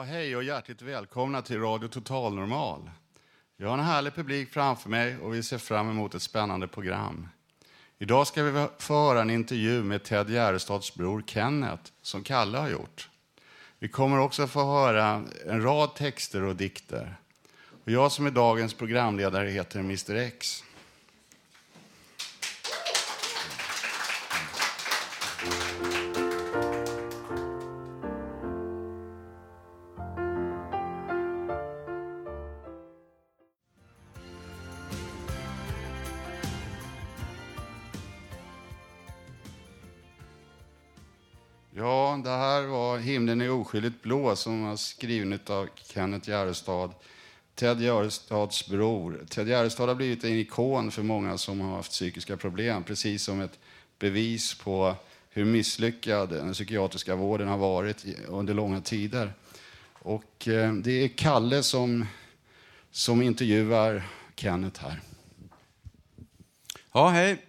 Ja, hej och hjärtligt välkomna till Radio Total Normal. Jag har en härlig publik framför mig och vi ser fram emot ett spännande program. Idag ska vi få höra en intervju med Ted Gärdestads bror Kenneth, som Kalle har gjort. Vi kommer också få höra en rad texter och dikter. Och jag som är dagens programledare heter Mr X. oskyldigt blå som var skriven av Kenneth Järrestad, Ted Järrestads bror. Ted Järrestad har blivit en ikon för många som har haft psykiska problem, precis som ett bevis på hur misslyckad den psykiatriska vården har varit under långa tider. Och eh, det är Kalle som, som intervjuar Kenneth här. Ja, hej.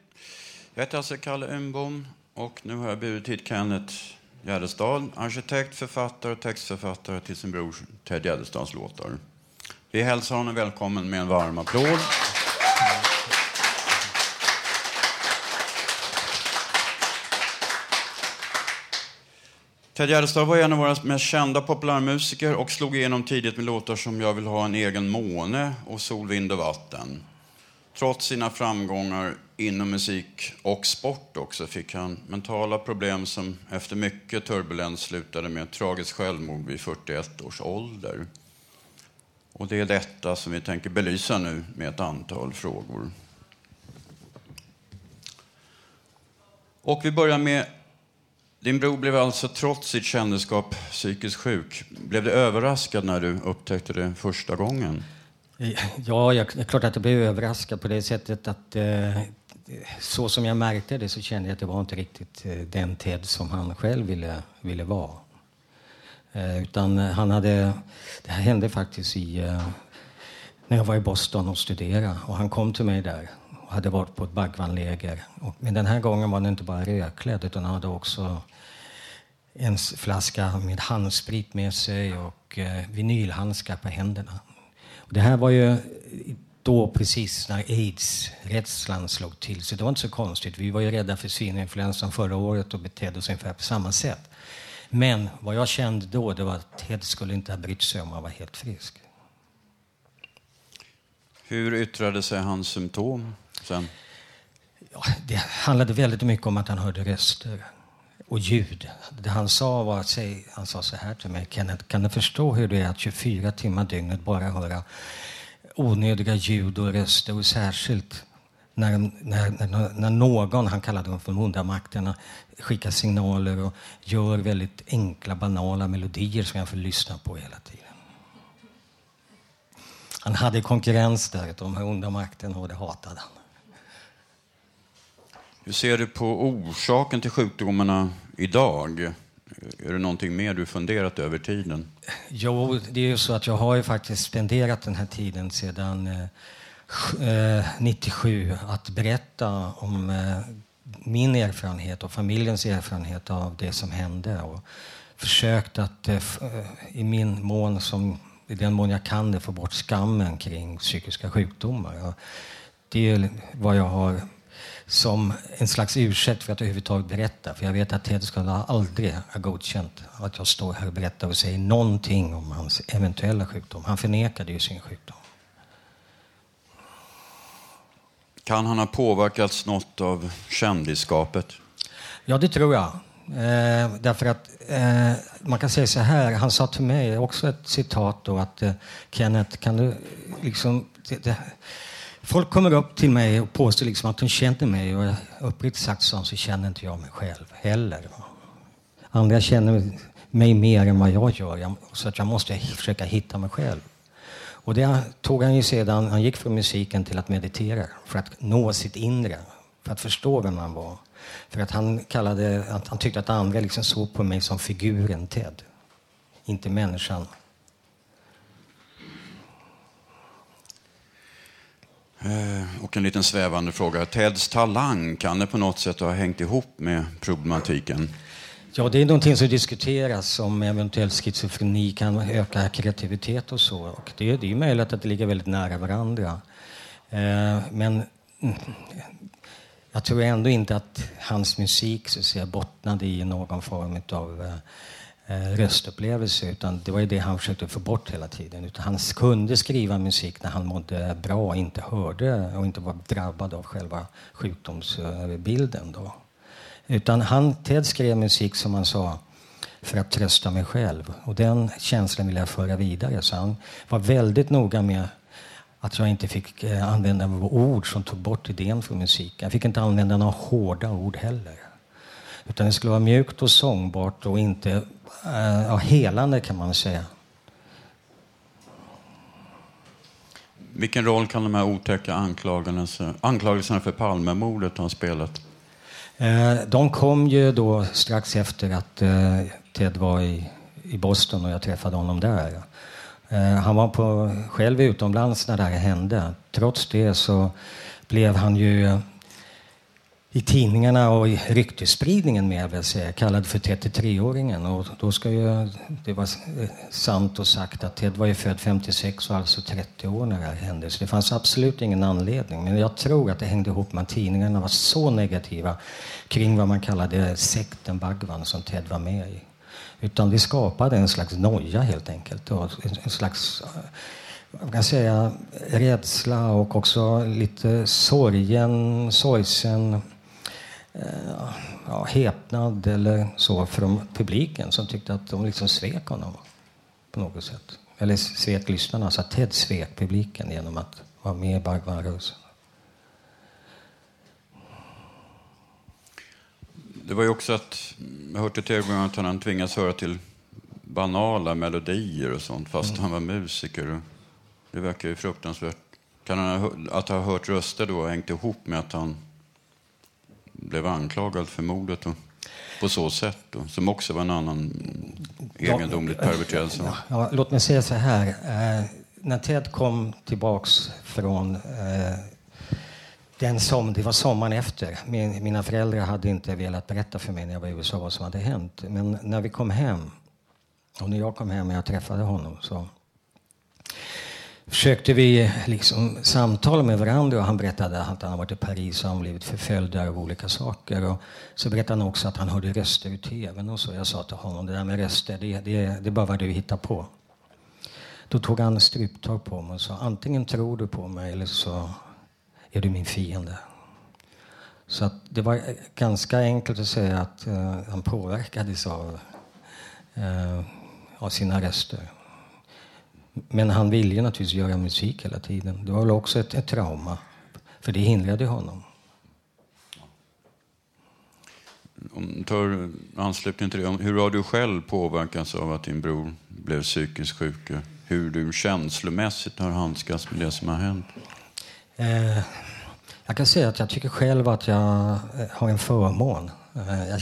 Jag heter alltså Kalle Ömbom och nu har jag bjudit hit Kenneth Gärdestad, arkitekt, författare och textförfattare till sin bror Ted Gärdestads låtar. Vi hälsar honom välkommen med en varm applåd. Ted Gärdestad var en av våra mest kända populärmusiker och slog igenom tidigt med låtar som Jag vill ha en egen måne och Sol, vind och vatten. Trots sina framgångar inom musik och sport också fick han mentala problem som efter mycket turbulens slutade med ett tragiskt självmord vid 41 års ålder. Och det är detta som vi tänker belysa nu med ett antal frågor. Och vi börjar med din bror blev alltså trots sitt kändisskap psykiskt sjuk. Blev du överraskad när du upptäckte det första gången? Ja, jag, det är klart att jag blev överraskad på det sättet att eh, så som jag märkte det så kände jag att det var inte riktigt eh, den Ted som han själv ville, ville vara. Eh, utan eh, han hade, det här hände faktiskt i, när jag var i Boston och studerade och han kom till mig där och hade varit på ett Bagvanläger. Men den här gången var han inte bara rödklädd utan han hade också en flaska med handsprit med sig och vinylhandskar på händerna. Det här var ju då precis när aids-rädslan slog till, så det var inte så konstigt. Vi var ju rädda för svininfluensan förra året och betedde oss ungefär på samma sätt. Men vad jag kände då, det var att Ted skulle inte ha brytt sig om att vara helt frisk. Hur yttrade sig hans symptom sen? Ja, det handlade väldigt mycket om att han hörde röster och ljud. Det han sa var att han sa så här till mig, Kenneth, kan du förstå hur det är att 24 timmar dygnet bara höra onödiga ljud och röster och särskilt när, när, när, när någon, han kallade dem för mundamakterna, skickar signaler och gör väldigt enkla, banala melodier som jag får lyssna på hela tiden. Han hade konkurrens där, de här onda makterna, och det hatade han. Hur ser du på orsaken till sjukdomarna idag? Är det någonting mer du funderat över tiden? Jo, det är ju så att jag har ju faktiskt spenderat den här tiden sedan eh, 97 eh, att berätta om eh, min erfarenhet och familjens erfarenhet av det som hände och försökt att eh, eh, i min mån som i den mån jag kan det få bort skammen kring psykiska sjukdomar. Och det är vad jag har som en slags ursäkt för att överhuvudtaget berätta. För jag vet att Ted skulle aldrig ha godkänt att jag står här och berättar och säger någonting om hans eventuella sjukdom. Han förnekade ju sin sjukdom. Kan han ha påverkats något av kändisskapet? Ja, det tror jag. Eh, därför att eh, man kan säga så här, han sa till mig, också ett citat då, att eh, Kenneth, kan du liksom... Det, det, folk kommer upp till mig och påstår liksom att de känner mig och uppriktigt sagt så, så känner inte jag mig själv heller. Andra känner mig mer än vad jag gör, så att jag måste försöka hitta mig själv. Och det tog han ju sedan, han gick från musiken till att meditera för att nå sitt inre, för att förstå vem han var. För att han, kallade, att han tyckte att andra liksom såg på mig som figuren Ted, inte människan. Eh, och en liten svävande fråga. Teds talang, kan det på något sätt ha hängt ihop med problematiken? Ja, det är någonting som diskuteras om eventuellt schizofreni kan öka kreativitet och så. Och det, det är möjligt att det ligger väldigt nära varandra. Eh, men jag tror ändå inte att hans musik så att säga, bottnade i någon form av eh, Eh, röstupplevelse utan det var ju det han försökte få bort hela tiden. Utan han kunde skriva musik när han mådde bra, inte hörde och inte var drabbad av själva sjukdomsbilden. Då. Utan han, Ted skrev musik som han sa för att trösta mig själv. Och den känslan vill jag föra vidare. Så han var väldigt noga med att jag inte fick eh, använda ord som tog bort idén från musiken. Jag fick inte använda några hårda ord heller. Utan det skulle vara mjukt och sångbart och inte äh, ja, helande kan man säga. Vilken roll kan de här otäcka anklagelserna, anklagelserna för Palmemordet ha spelat? Eh, de kom ju då strax efter att eh, Ted var i, i Boston och jag träffade honom där. Eh, han var på, själv utomlands när det här hände. Trots det så blev han ju i tidningarna och i ryktesspridningen med vill säga, kallad för 33-åringen. Och då ska ju det vara eh, sant och sagt att Ted var ju född 56 och alltså 30 år när det här hände. Så det fanns absolut ingen anledning. Men jag tror att det hängde ihop med att tidningarna var så negativa kring vad man kallade sekten Bhagwan som Ted var med i. Utan det skapade en slags noja helt enkelt. Och en slags eh, man kan säga, rädsla och också lite sorgen, sorgsen ja, häpnad eller så från publiken som tyckte att de liksom svek honom på något sätt. Eller svek lyssnarna, så att Ted svek publiken genom att vara med i Bhagwan-rörelsen. Det var ju också att, jag har hört det att han tvingas höra till banala melodier och sånt fast mm. han var musiker. Det verkar ju fruktansvärt. Kan han ha, att ha hört röster då hängt ihop med att han blev anklagad för mordet och på så sätt, då, som också var en annan egendomligt perverterelse. Ja, ja, låt mig säga så här. Eh, när Ted kom tillbaks från eh, den som, det var sommaren efter. Min, mina föräldrar hade inte velat berätta för mig när jag var i USA vad som hade hänt. Men när vi kom hem, och när jag kom hem och jag träffade honom så försökte vi liksom samtala med varandra och han berättade att han varit i Paris och han blivit förföljd där av olika saker. Och så berättade han också att han hörde röster i tvn och så. Jag sa till honom, det där med röster, det, det, det är bara vad du hittar på. Då tog han stryptag på mig och sa, antingen tror du på mig eller så är du min fiende. Så att det var ganska enkelt att säga att uh, han påverkades av, uh, av sina röster. Men han ville ju naturligtvis göra musik hela tiden. Det var väl också ett, ett trauma, för det hindrade honom. Om tar anslutning till det, hur har du själv påverkats av att din bror blev psykiskt sjuk? Hur du känslomässigt har handskats med det som har hänt? Eh, jag kan säga att jag tycker själv att jag eh, har en förmån. Eh, jag,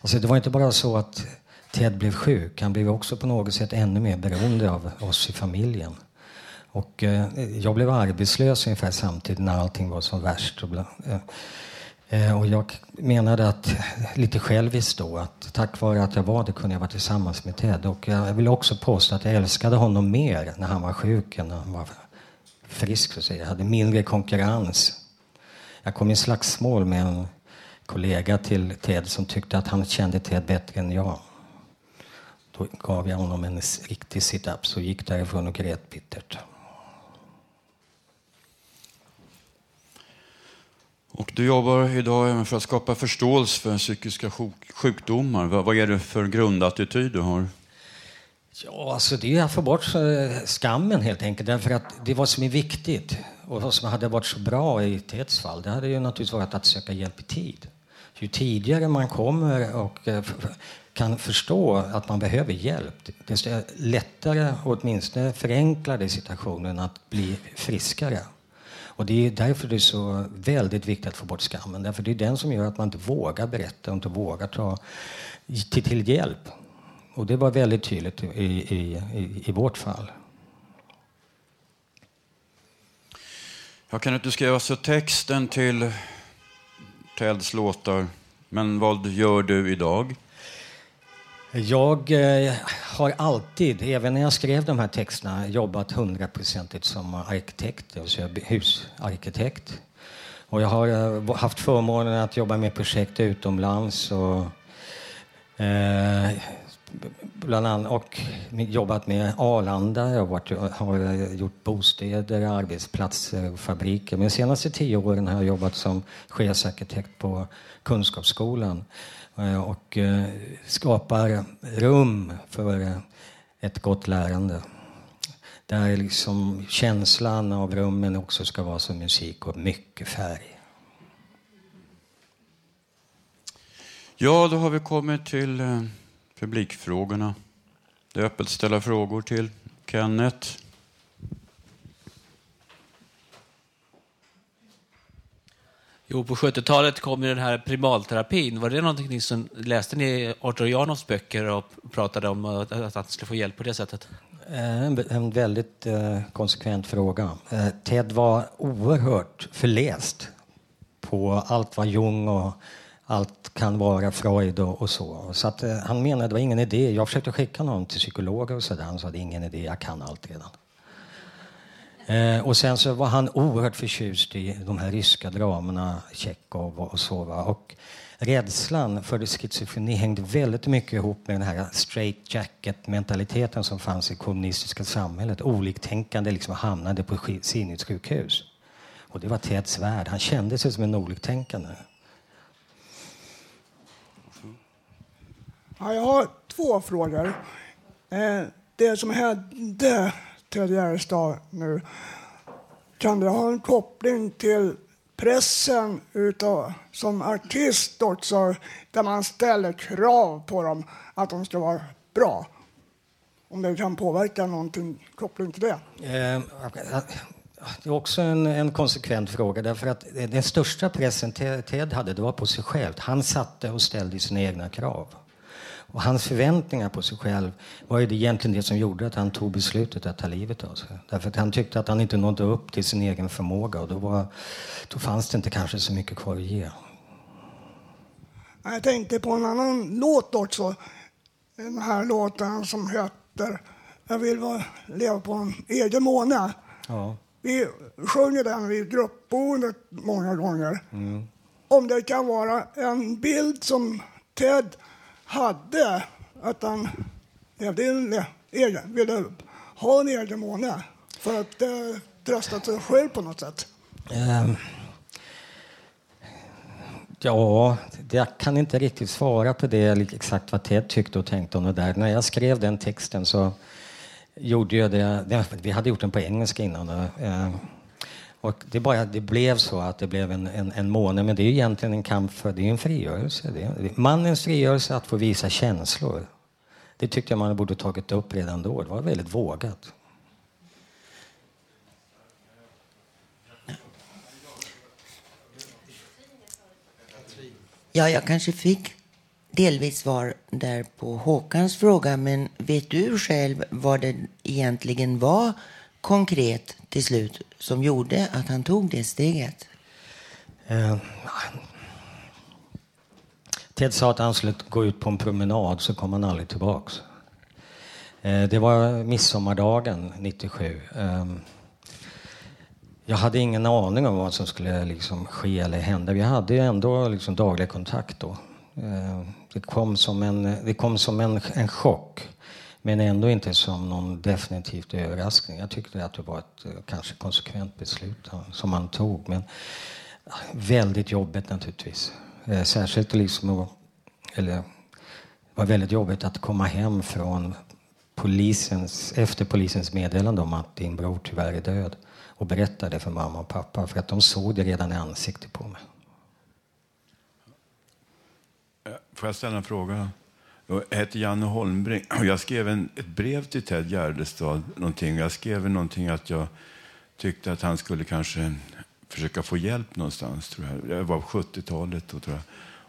alltså det var inte bara så att Ted blev sjuk. Han blev också på något sätt ännu mer beroende av oss i familjen. Och eh, jag blev arbetslös ungefär samtidigt när allting var som värst. Och, eh, eh, och jag menade att, lite själviskt då, att tack vare att jag var det kunde jag vara tillsammans med Ted. Och jag vill också påstå att jag älskade honom mer när han var sjuk än när han var frisk, så att säga. Jag hade mindre konkurrens jag kom i slagsmål med en kollega till Ted som tyckte att han kände Ted bättre än jag. Då gav jag honom en riktig sit-up så gick därifrån och grät bittert. Och du jobbar idag även för att skapa förståelse för psykiska sjukdomar. Vad är det för grundattityd du har? Ja, alltså det är att få bort eh, skammen helt enkelt. Därför att det var som är viktigt och vad som hade varit så bra i Teds fall, det hade ju naturligtvis varit att söka hjälp i tid. Ju tidigare man kommer och eh, kan förstå att man behöver hjälp, desto lättare och åtminstone förenklar det situationen att bli friskare. Och det är därför det är så väldigt viktigt att få bort skammen. Därför det är den som gör att man inte vågar berätta och inte vågar ta till, till hjälp. Och det var väldigt tydligt i, i, i, i vårt fall. Jag kan inte skriva så texten till Teds låtar, men vad gör du idag? Jag eh, har alltid, även när jag skrev de här texterna, jobbat hundraprocentigt som arkitekt, alltså husarkitekt. Och jag har eh, haft förmånen att jobba med projekt utomlands och eh, bland annat och jobbat med Arlanda. Jag har, varit, har eh, gjort bostäder, arbetsplatser och fabriker. Men de senaste tio åren har jag jobbat som chefsarkitekt på Kunskapsskolan Eh, och eh, skapar rum för eh, ett gott lärande. Där liksom känslan av rummen också ska vara som musik och mycket färg. Ja, då har vi kommit till publikfrågorna. Det är öppet att ställa frågor till Kenneth. Jo, på 70-talet kom ju den här primalterapin. Var det någonting som läste ni Arthur Janovs böcker och pratade om att han skulle få hjälp på det sättet? Eh, en, en väldigt eh, konsekvent fråga. Eh, Ted var oerhört förläst på allt vad Jung och allt kan vara Freud och, och så. Så att, eh, han menade att det var ingen idé. Jag försökte skicka honom till psykologer och sådär. Han sa det är ingen idé, jag kan allt redan. Eh, och sen så var han oerhört förtjust i de här ryska dramerna, Tjechov och så. Va? Och rädslan för schizofreni hängde väldigt mycket ihop med den här straight jacket-mentaliteten som fanns i kommunistiska samhället. Oliktänkande liksom hamnade på sinnessjukhus. Och det var Teds värld. Han kände sig som en oliktänkande. Ja, jag har två frågor. Eh, det som hände till Gärdestad, nu, kan det ha en koppling till pressen utav, som artist också, där man ställer krav på dem att de ska vara bra? Om det kan påverka någonting koppling till det? Eh, det är också en, en konsekvent fråga. Därför att den största pressen Ted hade det var på sig själv. Han satte och ställde sina egna krav. Och hans förväntningar på sig själv var ju det egentligen det som gjorde att han tog beslutet att ta livet av sig. Därför att han tyckte att han inte nådde upp till sin egen förmåga och då, var, då fanns det inte kanske så mycket kvar att ge. Jag tänkte på en annan låt också. Den här låten som heter Jag vill leva på en egen måne. Ja. Vi sjunger den vid gruppboendet många gånger. Mm. Om det kan vara en bild som Ted hade att han levde en egen, ville ha en egen måne för att eh, trösta sig själv på något sätt? Um, ja, jag kan inte riktigt svara på det exakt vad Ted tyckte och tänkte om det där. När jag skrev den texten så gjorde jag det, vi hade gjort den på engelska innan. Uh, och det, bara, det blev så att det blev en, en, en måne, men det är ju egentligen en kamp för, det är en frigörelse. Det är, mannens frigörelse att få visa känslor. Det tyckte jag man borde tagit upp redan då. Det var väldigt vågat. Ja, jag kanske fick delvis svar där på Håkans fråga, men vet du själv vad det egentligen var konkret till slut som gjorde att han tog det steget? Eh, Ted sa att han skulle gå ut på en promenad så kom han aldrig tillbaks. Eh, det var midsommardagen 97. Eh, jag hade ingen aning om vad som skulle liksom ske eller hända. Vi hade ju ändå liksom daglig kontakt då. Eh, det kom som en, det kom som en, en chock. Men ändå inte som någon definitivt överraskning. Jag tyckte att det var ett eh, kanske konsekvent beslut som man tog. Men ah, väldigt jobbigt naturligtvis. Eh, särskilt liksom, eller det var väldigt jobbigt att komma hem från polisens, efter polisens meddelande om att din bror tyvärr är död och berätta det för mamma och pappa för att de såg det redan i ansiktet på mig. Eh, får jag ställa en fråga? Jag heter Janne Holmbring och jag skrev en, ett brev till Ted Gärdestad. Någonting. Jag skrev någonting att jag tyckte att han skulle kanske försöka få hjälp någonstans. Tror jag. Det var 70-talet då, tror jag.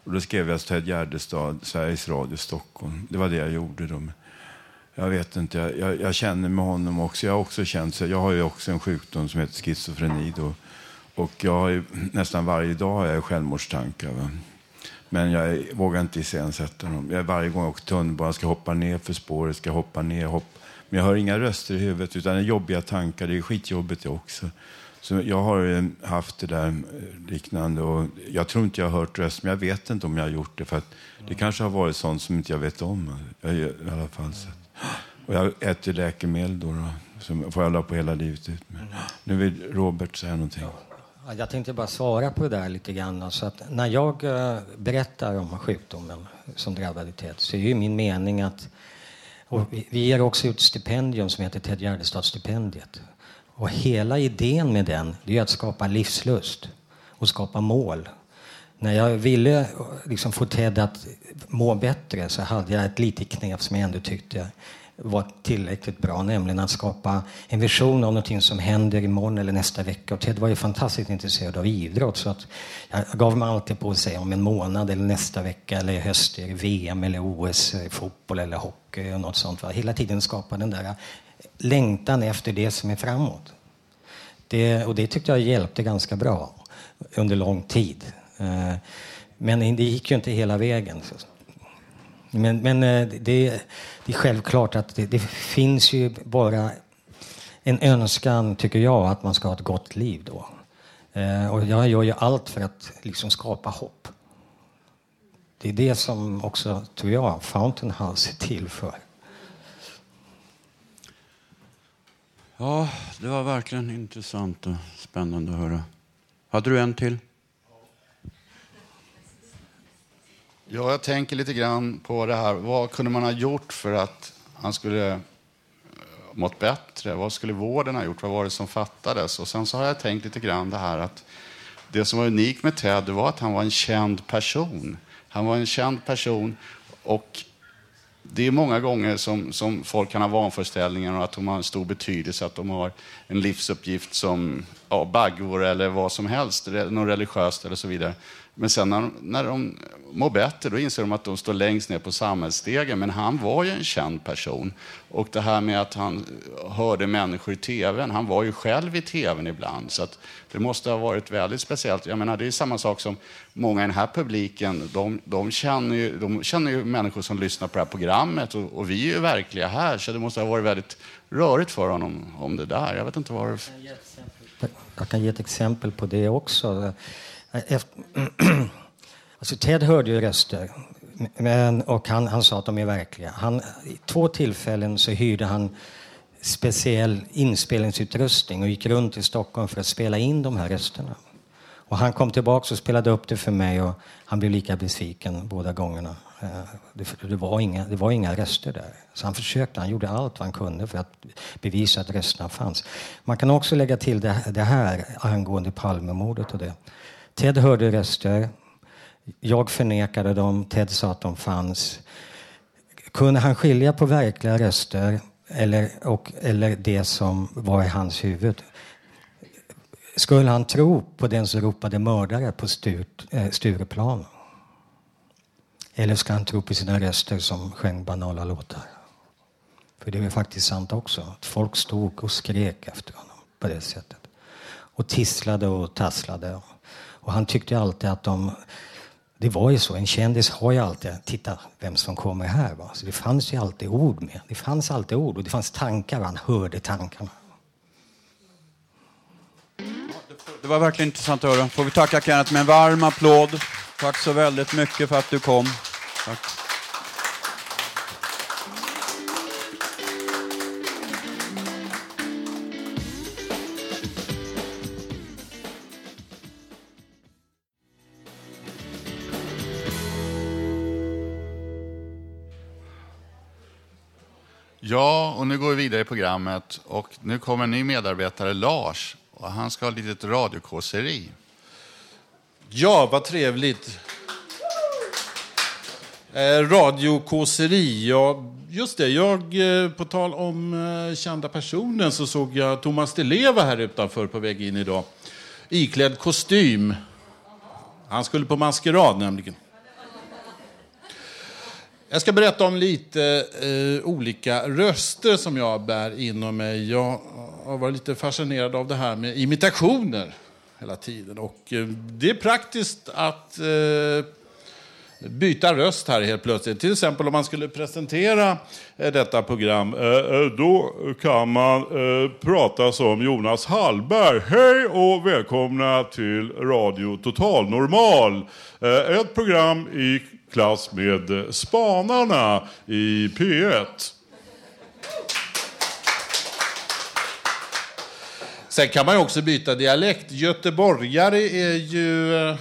Och då skrev jag till Ted Gärdestad, Sveriges Radio Stockholm. Det var det jag gjorde då. Jag vet inte, jag, jag, jag, känner med honom också. Jag har också känt så. Jag har ju också en sjukdom som heter schizofreni. Då. Och jag har ju, nästan varje dag har jag självmordstankar. Va? Men jag vågar inte iscensätta dem. Jag, varje gång jag åker tunnelbana ska hoppa ner för spåret, ska hoppa ner, hopp. Men jag hör inga röster i huvudet, utan det är jobbiga tankar. Det är skitjobbigt det också. Så jag har haft det där eh, liknande. Och jag tror inte jag har hört röst, men jag vet inte om jag har gjort det. För att det kanske har varit sånt som inte jag vet om. Jag, I alla fall. Så. Och jag äter läkemedel då, då som får jag hålla på hela livet ut med. Nu vill Robert säga någonting. Jag tänkte bara svara på det där lite grann. Alltså att när jag eh, berättar om sjukdomen som drabbade Ted så är ju min mening att vi ger också ut stipendium som heter Ted Gärdestad-stipendiet. Och hela idén med den är att skapa livslust och skapa mål. När jag ville liksom få Ted att må bättre så hade jag ett litet knep som jag ändå tyckte var tillräckligt bra, nämligen att skapa en vision av någonting som händer imorgon eller nästa vecka. Och Ted var ju fantastiskt intresserad av idrott så att jag gav mig alltid på att säga om en månad eller nästa vecka eller i höst är det VM eller OS, fotboll eller hockey och något sånt. Hela tiden skapa den där längtan efter det som är framåt. Det, och det tyckte jag hjälpte ganska bra under lång tid. Eh, men det gick ju inte hela vägen. Men, men eh, det, det, är självklart att det, det, finns ju bara en önskan, tycker jag, att man ska ha ett gott liv då. Eh, och jag gör ju allt för att liksom skapa hopp. Det är det som också, tror jag, Fountain House är till för. Ja, det var verkligen intressant och spännande att höra. Hade du en till? Ja, jag tänker lite grann på det här. Vad kunde man ha gjort för att han skulle eh, mått bättre? Vad skulle vården ha gjort? Vad var det som fattades? Och sen så har jag tänkt lite grann det här att det som var unikt med Ted var att han var en känd person. Han var en känd person och det är många gånger som, som folk kan ha vanföreställningar och att de har en stor betydelse, att de har en livsuppgift som ja, baggor eller vad som helst, något religiöst eller så vidare. Men sen när, när de mår bättre, då inser de att de står längst ner på samhällsstegen. Men han var ju en känd person. Och det här med att han hörde människor i tvn, han var ju själv i tvn ibland. Så det måste ha varit väldigt speciellt. Jag menar, det är samma sak som många i den här publiken, de, de, känner, ju, de känner ju människor som lyssnar på det här programmet och, och, vi är ju verkliga här, så det måste ha varit väldigt rörigt för honom om det där. Jag vet inte vad det... Jag kan ge ett exempel på det också. Efter, alltså Ted hörde ju röster men, och han, han sa att de är verkliga. Han, I två tillfällen så hyrde han speciell inspelningsutrustning och gick runt i Stockholm för att spela in de här rösterna. Och han kom tillbaka och spelade upp det för mig och han blev lika besviken båda gångerna. Eh, det, var inga, det var inga röster där. Så han försökte, han gjorde allt vad han kunde för att bevisa att rösterna fanns. Man kan också lägga till det, det här angående Palmemordet och det. Ted hörde röster. Jag förnekade dem. Ted sa att de fanns. Kunde han skilja på verkliga röster eller, och, eller det som var i hans huvud? Skulle han tro på den som ropade mördare på eh, Stureplan? Eller ska han tro på sina röster som sjöng banala låtar? För det är faktiskt sant också. Att folk stod och skrek efter honom på det sättet. Och tisslade och tasslade. Och han tyckte alltid att de... Det var ju så, en kändis har ju alltid, titta vem som kommer här. Va? Så det fanns ju alltid ord med. Det fanns alltid ord och det fanns tankar, han hörde tankarna. Var verkligen intressant att höra. Får vi tacka Kenneth med en varm applåd. Tack så väldigt mycket för att du kom. Tack. Ja, och nu går vi vidare i programmet och nu kommer en ny medarbetare, Lars, och han ska ha ett litet radiokåseri. Ja, vad trevligt. Eh, radiokåseri, ja just det. Jag, eh, på tal om eh, kända personer så såg jag Thomas Di Leva här utanför på väg in idag. Iklädd kostym. Han skulle på maskerad nämligen. Jag ska berätta om lite eh, olika röster som jag bär inom mig. Jag har varit lite fascinerad av det här med imitationer hela tiden. Och eh, det är praktiskt att eh, byta röst här helt plötsligt. Till exempel om man skulle presentera eh, detta program. Eh, eh, då kan man eh, prata som Jonas Hallberg. Hej och välkomna till Radio Total Normal. Eh, ett program i klass med Spanarna i P1. Sen kan man ju också byta dialekt. Göteborgare är ju eh,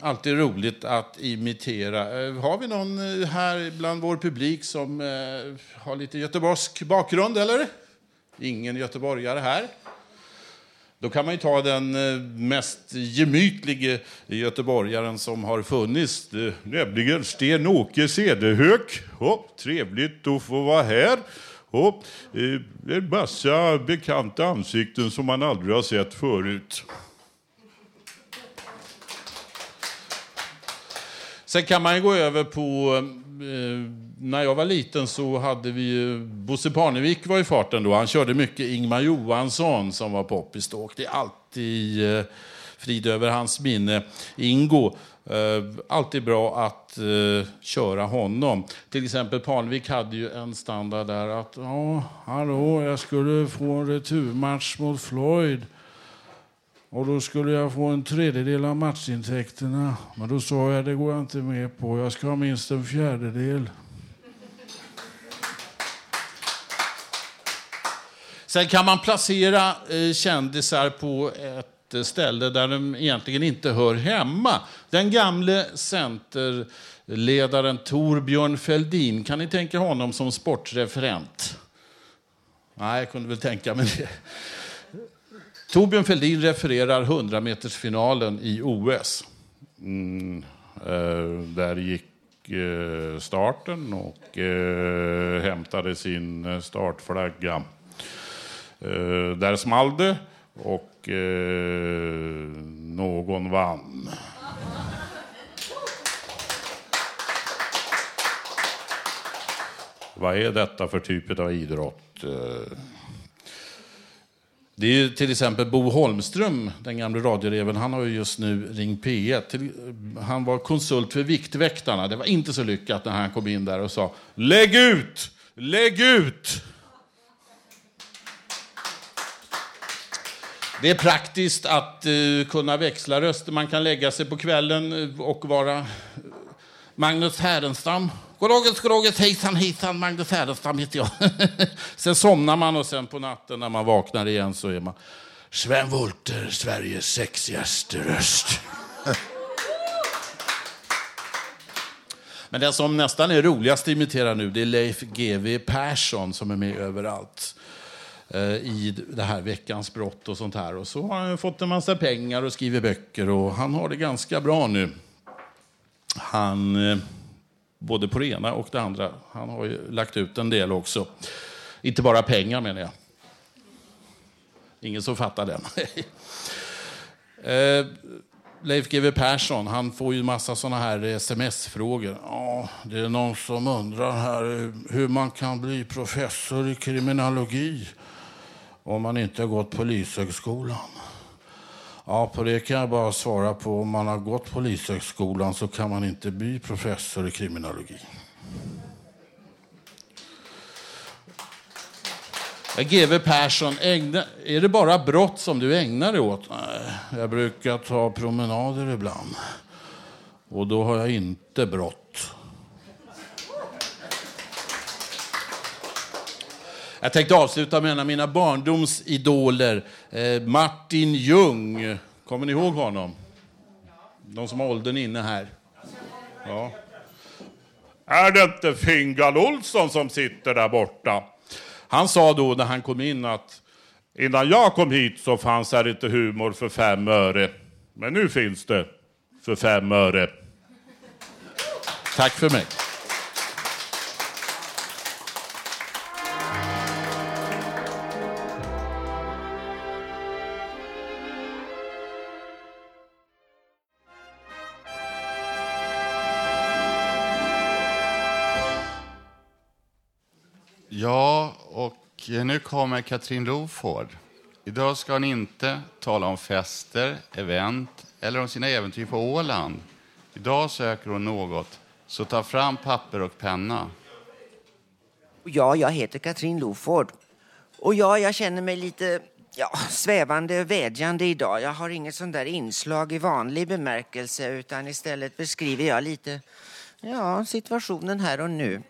alltid roligt att imitera. Eh, har vi någon eh, här bland vår publik som har lite göteborgsk bakgrund, eller? Ingen göteborgare här. Då kan man ju ta den eh, mest gemytlige göteborgaren som har funnits, eh, nämligen Sten-Åke Cederhök. Oh, trevligt att få vara här. Oh, en massa bekanta ansikten som man aldrig har sett förut. Sen kan man gå över på när jag var liten så hade vi Bosse Parnevik var i farten då. Han körde mycket Ingmar Johansson som var poppis då. Och det är alltid eh, frid över hans minne. Ingo, eh, alltid bra att eh, köra honom. Till exempel Parnevik hade ju en standard där att ja, hallå, jag skulle få en returmatch mot Floyd. Och då skulle jag få en tredjedel av matchintäkterna. Men då sa jag det går jag inte med på. Jag ska ha minst en fjärdedel. Sen kan man placera eh, kändisar på ett eh, ställe där de egentligen inte hör hemma. Den gamle centerledaren Torbjörn Fälldin, kan ni tänka honom som sportreferent? Nej, jag kunde väl tänka mig det. Torbjörn Fälldin refererar 100-metersfinalen i OS. Mm, eh, där gick eh, starten och eh, hämtade sin eh, startflagga. Eh, där small det och eh, någon vann. Vad är detta för typ av idrott? Eh, det är till exempel Bo Holmström, den gamle radioreven. Han har ju just nu Ring P1. Han var konsult för Viktväktarna. Det var inte så lyckat när han kom in där och sa Lägg ut! Lägg ut! Det är praktiskt att uh, kunna växla röster. Man kan lägga sig på kvällen eh, och vara Magnus Härenstam. Goddagens, goddagens, hejsan, hejsan, Magnus Härenstam heter jag. sen somnar man och sen på natten när man vaknar igen så är man Sven Wollter, Sveriges sexigaste röst. Men den som nästan är roligast att imitera nu det är Leif GW Persson som är med överallt. Eh, I det här veckans brott och sånt här. Och så har han fått en massa pengar och skriver böcker och han har det ganska bra nu. Han, eh, både på det ena och det andra. Han har ju lagt ut en del också. Inte bara pengar menar jag. Ingen som fattar den. Eh, Leif GW Persson, han får ju en massa sådana här sms-frågor. Ja, det är någon som undrar här hur man kan bli professor i kriminologi om man inte har gått Polishögskolan? Ja, på det kan jag bara svara på. Om man har gått Polishögskolan så kan man inte bli professor i kriminologi. GW Persson, ägna, är det bara brott som du ägnar dig åt? Nej, jag brukar ta promenader ibland. Och då har jag inte brott. Jag tänkte avsluta med en av mina barndomsidoler, eh, Martin Ljung. Kommer ni ihåg honom? De som har åldern inne här. Ja. Är det inte Fingal Olsson som sitter där borta? Han sa då när han kom in att innan jag kom hit så fanns här inte humor för fem öre. Men nu finns det för fem öre. Tack för mig. Eh, nu kommer Katrin Loford. Idag ska hon inte tala om fester, event eller om sina äventyr på Åland. Idag söker hon något, så ta fram papper och penna. Ja, jag heter Katrin Loford. Och ja, jag känner mig lite ja, svävande och vädjande idag. Jag har inget sånt där inslag i vanlig bemärkelse utan istället beskriver jag lite ja, situationen här och nu.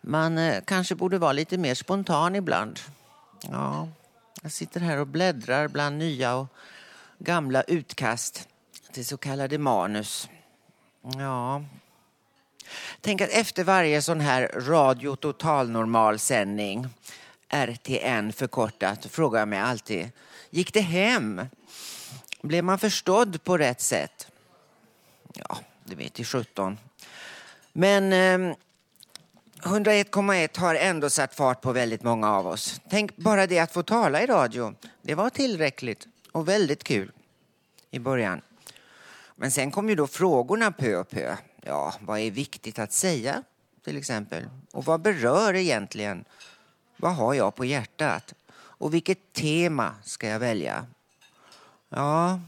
Man eh, kanske borde vara lite mer spontan ibland. Ja, jag sitter här och bläddrar bland nya och gamla utkast till så kallade manus. Ja. Tänk att efter varje sån här radio totalnormalsändning, RTN förkortat, frågar jag mig alltid, gick det hem? Blev man förstådd på rätt sätt? Ja, det vet i sjutton. Men eh, 101,1 har ändå satt fart på väldigt många av oss. Tänk bara det att få tala i radio. Det var tillräckligt och väldigt kul i början. Men sen kom ju då frågorna pö och pö. Ja, vad är viktigt att säga till exempel? Och vad berör egentligen? Vad har jag på hjärtat? Och vilket tema ska jag välja? Ja,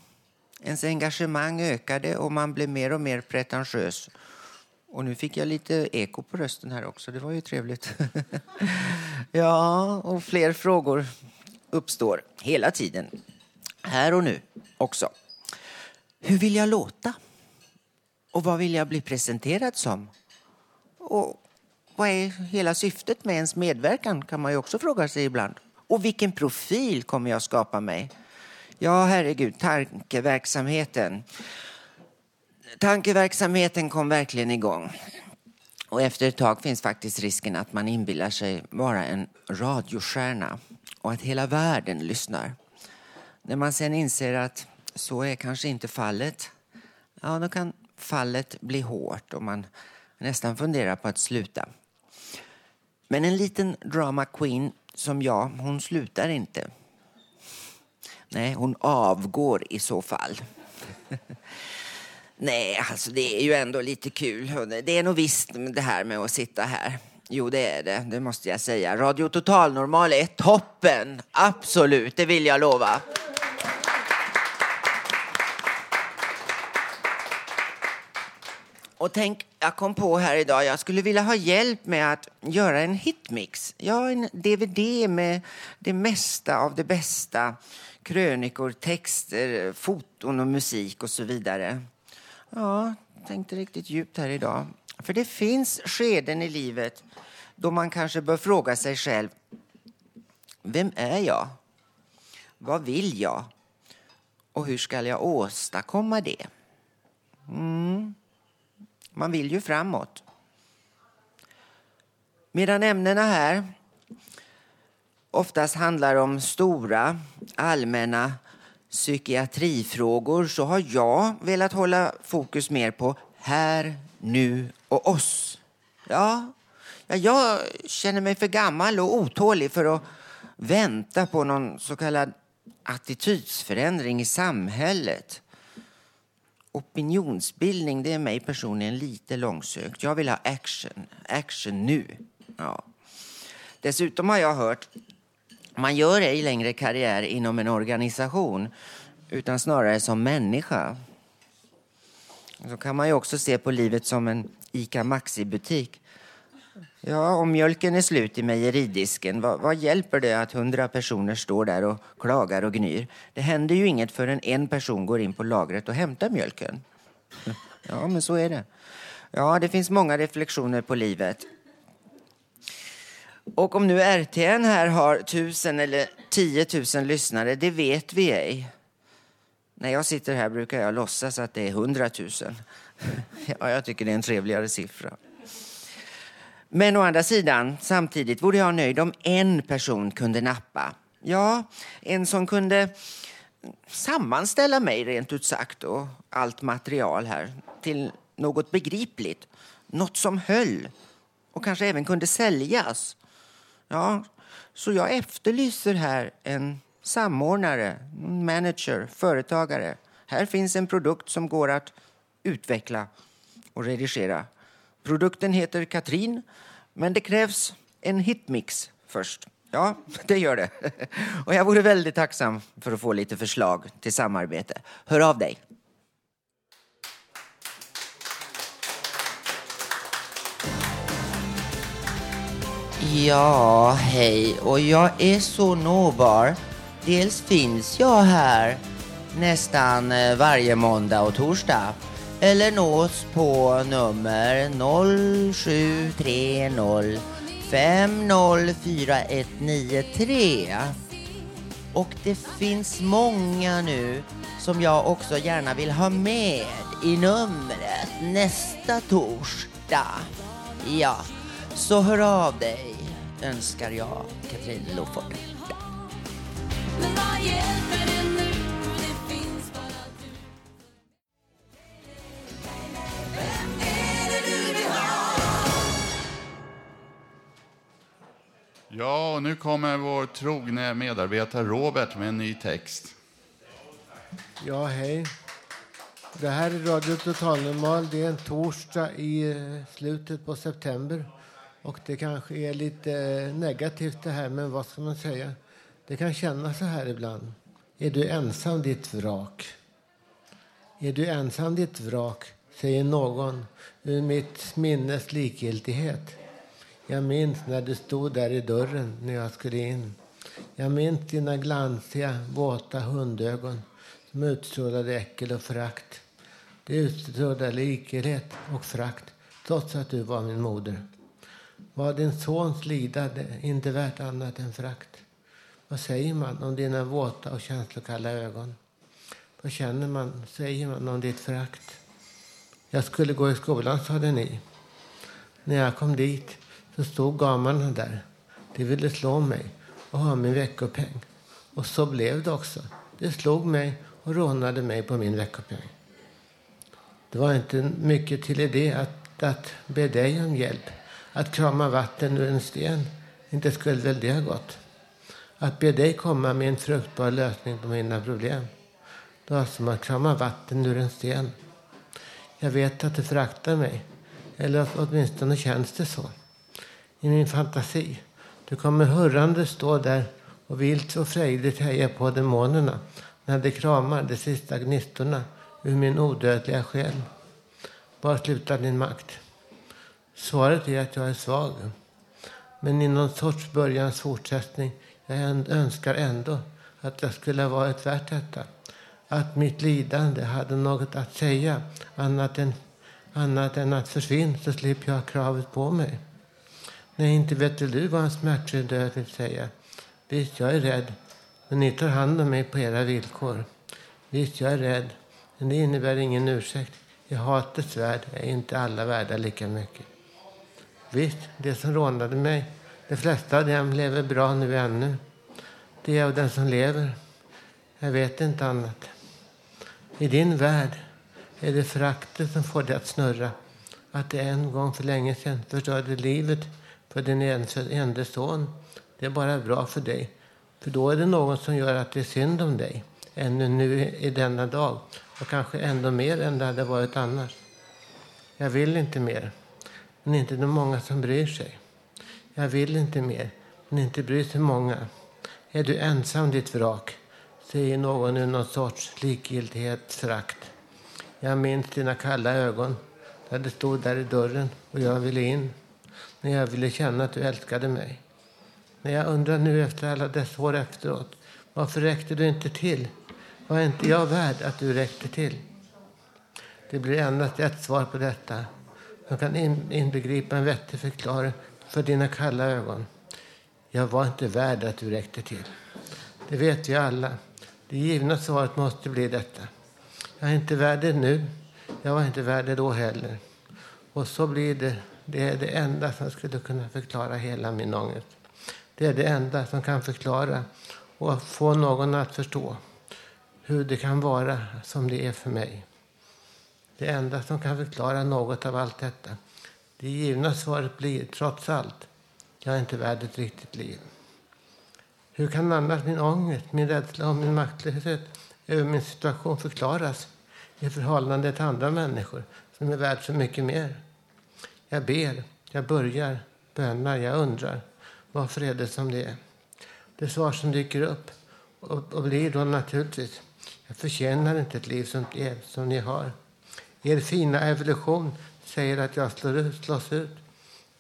ens engagemang ökade och man blev mer och mer pretentiös. Och nu fick jag lite eko på rösten här också. Det var ju trevligt. ja, och fler frågor uppstår hela tiden. Här och nu också. Hur vill jag låta? Och vad vill jag bli presenterad som? Och vad är hela syftet med ens medverkan kan man ju också fråga sig ibland. Och vilken profil kommer jag skapa mig? Ja, herregud, tankeverksamheten. Tankeverksamheten kom verkligen igång. Och efter ett tag finns faktiskt risken att man inbillar sig vara en radiostjärna och att hela världen lyssnar. När man sen inser att så är kanske inte fallet, ja då kan fallet bli hårt och man nästan funderar på att sluta. Men en liten drama queen som jag, hon slutar inte. Nej, hon avgår i så fall. Nej, alltså det är ju ändå lite kul. Det är nog visst det här med att sitta här. Jo, det är det. Det måste jag säga. Radio Total Normal är toppen. Absolut, det vill jag lova. Och tänk, jag kom på här idag, jag skulle vilja ha hjälp med att göra en hitmix. Ja, en DVD med det mesta av det bästa. Krönikor, texter, foton och musik och så vidare. Ja, tänkte riktigt djupt här idag. För det finns skeden i livet då man kanske bör fråga sig själv. Vem är jag? Vad vill jag? Och hur ska jag åstadkomma det? Mm. Man vill ju framåt. Medan ämnena här oftast handlar om stora, allmänna psykiatrifrågor så har jag velat hålla fokus mer på här, nu och oss. Ja, jag känner mig för gammal och otålig för att vänta på någon så kallad attitydsförändring i samhället. Opinionsbildning det är mig personligen lite långsökt. Jag vill ha action, action nu. Ja. Dessutom har jag hört man gör ej längre karriär inom en organisation utan snarare som människa. Så kan man ju också se på livet som en ICA Maxi-butik. Ja, om mjölken är slut i mejeridisken, vad, vad hjälper det att hundra personer står där och klagar och gnyr? Det händer ju inget förrän en person går in på lagret och hämtar mjölken. Ja, men så är det. Ja, det finns många reflektioner på livet. Och om nu RTN här har tusen eller tiotusen lyssnare, det vet vi ej. När jag sitter här brukar jag låtsas att det är hundratusen. Ja, jag tycker det är en trevligare siffra. Men å andra sidan, samtidigt vore jag nöjd om en person kunde nappa. Ja, en som kunde sammanställa mig rent ut sagt och allt material här till något begripligt. Något som höll och kanske även kunde säljas. Ja, så jag efterlyser här en samordnare, manager, företagare. Här finns en produkt som går att utveckla och redigera. Produkten heter Katrin, men det krävs en hitmix först. Ja, det gör det. Och jag vore väldigt tacksam för att få lite förslag till samarbete. Hör av dig. Ja, hej. Och jag är så nåbar. Dels finns jag här nästan eh, varje måndag och torsdag. Eller nås på nummer 0730 504193. Och det finns många nu som jag också gärna vill ha med i numret nästa torsdag. Ja, så hör av dig önskar jag Katrin Loford. Ja, och nu kommer vår trogne medarbetare Robert med en ny text. Ja, hej. Det här är Radio Total Normal. Det är en torsdag i eh, slutet på september. Och det kanske är lite negativt det här, men vad ska man säga? Det kan kännas så här ibland. Är du ensam ditt vrak? Är du ensam ditt vrak, säger någon ur mitt minnes likgiltighet. Jag minns när du stod där i dörren när jag skulle in. Jag minns dina glansiga, våta hundögon som utstrålade äckel och frakt. Det utstrålade likgiltighet och frakt trots att du var min moder. Var din sons lidande inte värt annat än frakt? Vad säger man om dina våta och känslokalla ögon? Vad känner man, säger man om ditt frakt? Jag skulle gå i skolan, sade ni. När jag kom dit så stod gamarna där. De ville slå mig och ha min veckopeng. Och så blev det också. De slog mig och rånade mig på min veckopeng. Det var inte mycket till idé att, att be dig om hjälp. Att krama vatten ur en sten, inte skulle väl det ha gått? Att be dig komma med en fruktbar lösning på mina problem. Det var som att krama vatten ur en sten. Jag vet att du föraktar mig. Eller åtminstone känns det så. I min fantasi. Du kommer hurrande stå där och vilt och frejdigt heja på demonerna när de kramar de sista gnistorna ur min odödliga själ. Var slutar din makt? Svaret är att jag är svag. Men i någon sorts börjans fortsättning. Jag önskar ändå att jag skulle ha varit värt detta. Att mitt lidande hade något att säga annat än, annat än att försvinn så slipper jag ha kravet på mig. Nej, inte vet väl du vad en smärtfri död vill säga. Visst, jag är rädd, men ni tar hand om mig på era villkor. Visst, jag är rädd, men det innebär ingen ursäkt. I hatets värld är inte alla värda lika mycket. Visst, det som rånade mig, de flesta av dem lever bra nu ännu. Det är av den som lever. Jag vet inte annat. I din värld är det föraktet som får dig att snurra. Att det en gång för länge sedan förstörde livet för din enda son. Det är bara bra för dig. För då är det någon som gör att det är synd om dig. Ännu nu i denna dag. Och kanske ändå mer än det hade varit annars. Jag vill inte mer men inte de många som bryr sig. Jag vill inte mer, men inte bryr sig många. Är du ensam ditt vrak, säger någon i någon sorts likgiltighetsförakt. Jag minns dina kalla ögon, där du stod där i dörren och jag ville in. när jag ville känna att du älskade mig. När jag undrar nu efter alla dessa år efteråt, varför räckte du inte till? Var inte jag värd att du räckte till? Det blir endast ett svar på detta som kan inbegripa en vettig förklaring för dina kalla ögon. Jag var inte värd att du räckte till. Det vet vi alla. Det givna svaret måste bli detta. Jag är inte värd det nu. Jag var inte värd det då heller. Och så blir det. Det är det enda som skulle kunna förklara hela min ångest. Det är det enda som kan förklara och få någon att förstå hur det kan vara som det är för mig. Det enda som kan förklara något av allt detta. Det givna svaret blir, trots allt, jag är inte värd ett riktigt liv. Hur kan annars min ångest, min rädsla och min maktlöshet över min situation förklaras i förhållande till andra människor som är värd så mycket mer? Jag ber, jag börjar, bönar, jag undrar. Varför är det som det är? Det svar som dyker upp och, och blir då naturligtvis jag förtjänar inte ett liv som det som ni har. Er fina evolution säger att jag slår ut, slås ut.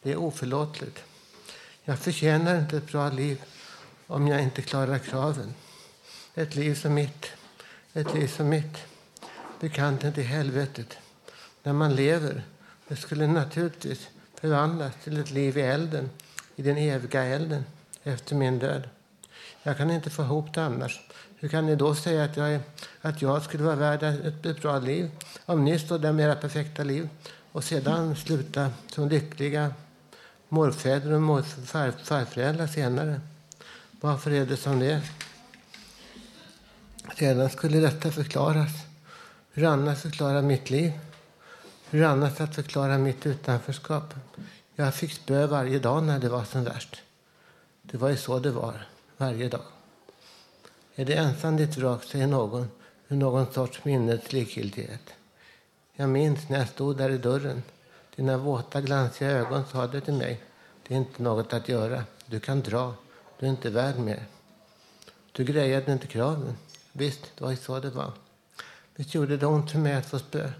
Det är oförlåtligt. Jag förtjänar inte ett bra liv om jag inte klarar kraven. Ett liv som mitt, ett liv som mitt. Bekanten till helvetet. När man lever, det skulle naturligtvis förvandlas till ett liv i elden, i den eviga elden, efter min död. Jag kan inte få ihop det annars. Hur kan ni då säga att jag, är, att jag skulle vara värd ett, ett bra liv? Om ni står där med era perfekta liv och sedan sluta som lyckliga morfäder och morfar, farföräldrar senare. Varför är det som det är? Sedan skulle detta förklaras. Hur annars förklara mitt liv? Hur annars att förklara mitt utanförskap? Jag fick spö varje dag när det var som värst. Det var ju så det var, varje dag. Är det ensam ditt vrak, säger någon, med någon sorts minnets likgiltighet. Jag minns när jag stod där i dörren. Dina våta, glansiga ögon sa det till mig. Det är inte något att göra. Du kan dra. Du är inte värd mer. Du grejade inte kraven. Visst, det var ju så det var. Visst gjorde det ont för mig att få spö.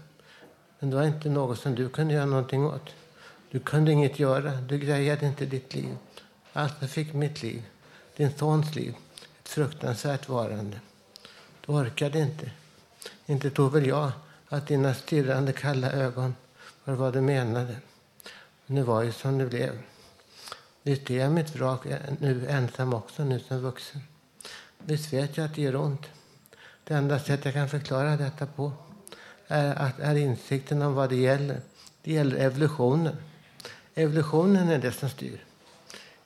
Men det var inte något som du kunde göra någonting åt. Du kunde inget göra. Du grejade inte ditt liv. Alltså fick mitt liv, din sons liv, ett fruktansvärt varande. Du orkade inte. Inte tog väl jag att dina stirrande kalla ögon var vad du menade. Men det var ju som det blev. Visst är jag mitt vrak nu ensam också, nu som vuxen. Visst vet jag att det gör ont. Det enda sätt jag kan förklara detta på är, att, är insikten om vad det gäller. Det gäller evolutionen. Evolutionen är det som styr.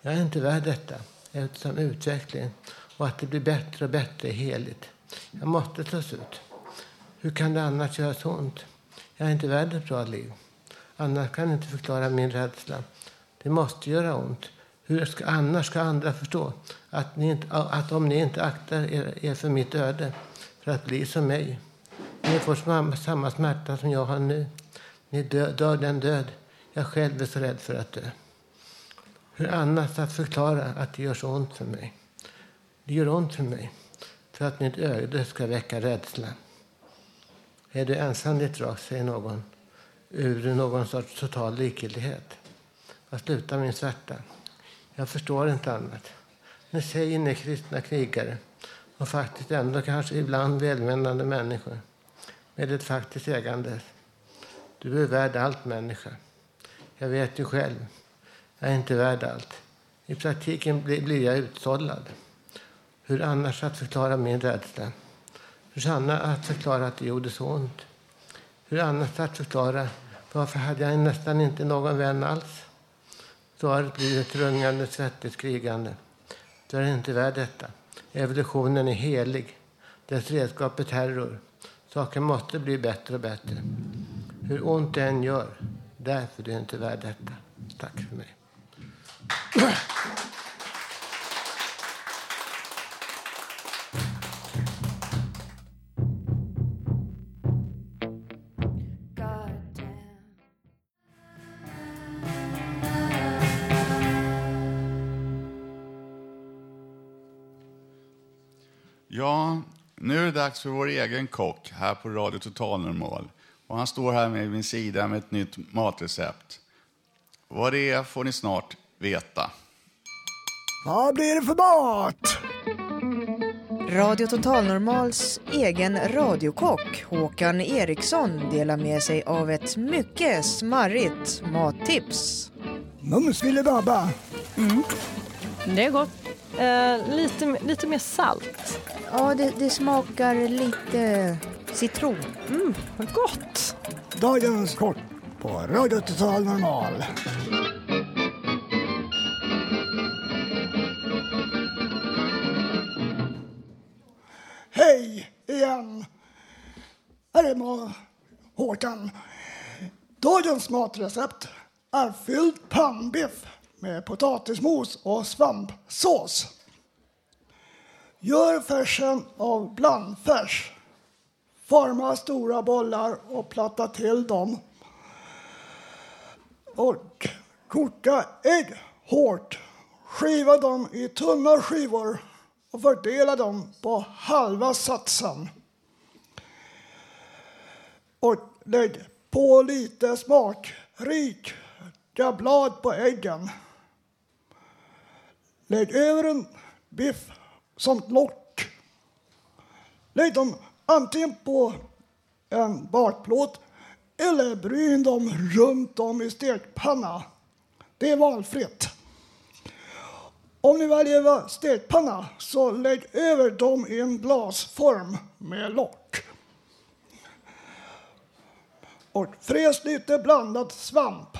Jag är inte värd detta eftersom utvecklingen och att det blir bättre och bättre är heligt. Jag måste tas ut. Hur kan det annars göra så ont? Jag är inte värd ett bra liv. Annars kan jag inte förklara min rädsla. Det måste göra ont. Hur ska, annars ska andra förstå att, ni inte, att om ni inte aktar er, er för mitt öde, för att bli som mig. Ni får samma, samma smärta som jag har nu. Ni dö, dör den död jag själv är så rädd för att dö. Hur annars att förklara att det gör så ont för mig? Det gör ont för mig för att mitt öde ska väcka rädsla. Är du ensam ditt drag, säger någon, ur någon sorts total likgiltighet. Vad slutar min svärta? Jag förstår inte annat. Nu säger ni kristna krigare och faktiskt ändå kanske ibland välmenande människor med ett faktiskt ägande. Du är värd allt, människa. Jag vet ju själv. Jag är inte värd allt. I praktiken blir jag utsållad. Hur annars att förklara min rädsla? Hur annars att förklara att det gjorde så ont? Hur annars att förklara varför hade jag nästan inte någon vän alls? Svaret blir ett rungande, svettigt krigande. Du är inte värd detta. Evolutionen är helig. Dess redskap är terror. Saker måste bli bättre och bättre. Hur ont det än gör, därför är du inte värd detta. Tack för mig. Dags för vår egen kock här på Radio Total Normal. Och han står här med min sida med ett nytt matrecept. Vad det är får ni snart veta. Vad blir det för mat? Radio Total Normals egen radiokock Håkan Eriksson delar med sig av ett mycket smarrigt mattips. Mums filibabba. Mm. Det är gott. Eh, lite, lite mer salt. Ja, det, det smakar lite citron. Mm, vad gott. Dagens kort på Radio Total Normal. Hej igen! Här är Håkan. Dagens matrecept är fylld pannbiff med potatismos och svampsås. Gör färsen av blandfärs. Forma stora bollar och platta till dem. Och koka ägg hårt. Skiva dem i tunna skivor och fördela dem på halva satsen. Och lägg på lite smakrik blad på äggen. Lägg över en biff som lock. Lägg dem antingen på en bakplåt eller bryn dem runt om i stekpanna. Det är valfritt. Om ni väljer stekpanna så lägg över dem i en glasform med lock. Och fräs lite blandad svamp.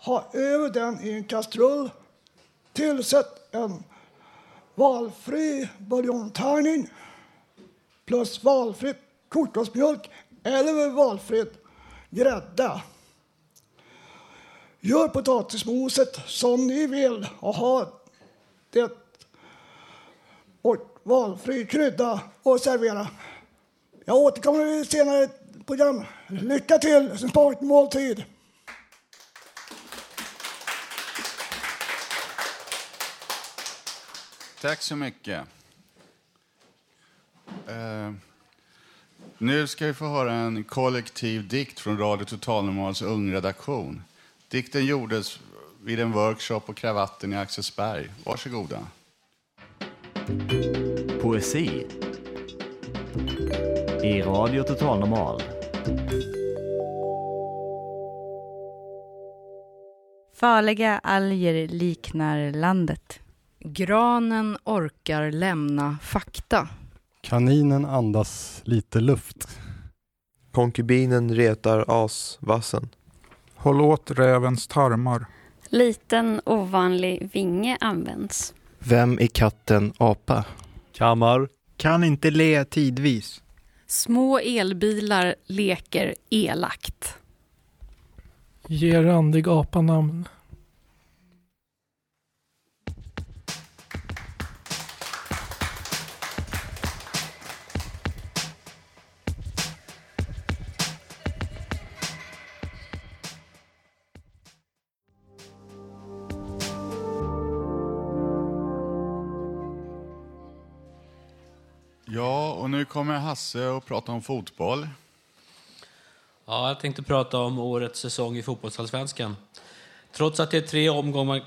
Ha över den i en kastrull. Tillsätt en valfri buljongtärning plus valfritt kokosmjölk eller valfritt grädde. Gör potatismoset som ni vill och ha det och valfri krydda och servera. Jag återkommer i ett senare program. Lycka till! Smart måltid! Tack så mycket. Eh, nu ska vi få höra en kollektiv dikt från Radio Total Normals ungredaktion. Dikten gjordes vid en workshop på Kravatten i Axelsberg. Varsågoda. Poesi i Radio Total Normal. Farliga alger liknar landet. Granen orkar lämna fakta. Kaninen andas lite luft. Konkubinen retar asvassen. Håll åt rävens tarmar. Liten ovanlig vinge används. Vem är katten apa? Kammar. Kan inte le tidvis. Små elbilar leker elakt. Ge randig apa namn. Och nu kommer Hasse och prata om fotboll. Ja, jag tänkte prata om årets säsong i fotbollsallsvenskan. Trots att det är tre omgångar,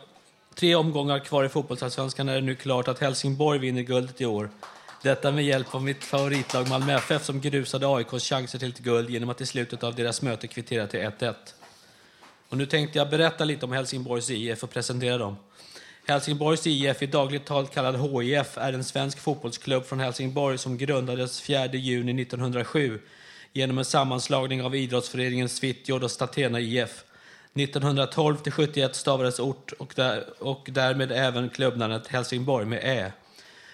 tre omgångar kvar i fotbollsallsvenskan är det nu klart att Helsingborg vinner guldet i år. Detta med hjälp av mitt favoritlag Malmö FF som grusade AIKs chanser till ett guld genom att i slutet av deras möte kvittera till 1-1. Och nu tänkte jag berätta lite om Helsingborgs IF och presentera dem. Helsingborgs IF, i dagligt tal kallad HIF, är en svensk fotbollsklubb från Helsingborg som grundades 4 juni 1907 genom en sammanslagning av idrottsföreningen Svitjod och Statena IF. 1912 till 71 stavades ort och, där, och därmed även klubbnamnet Helsingborg med Ä.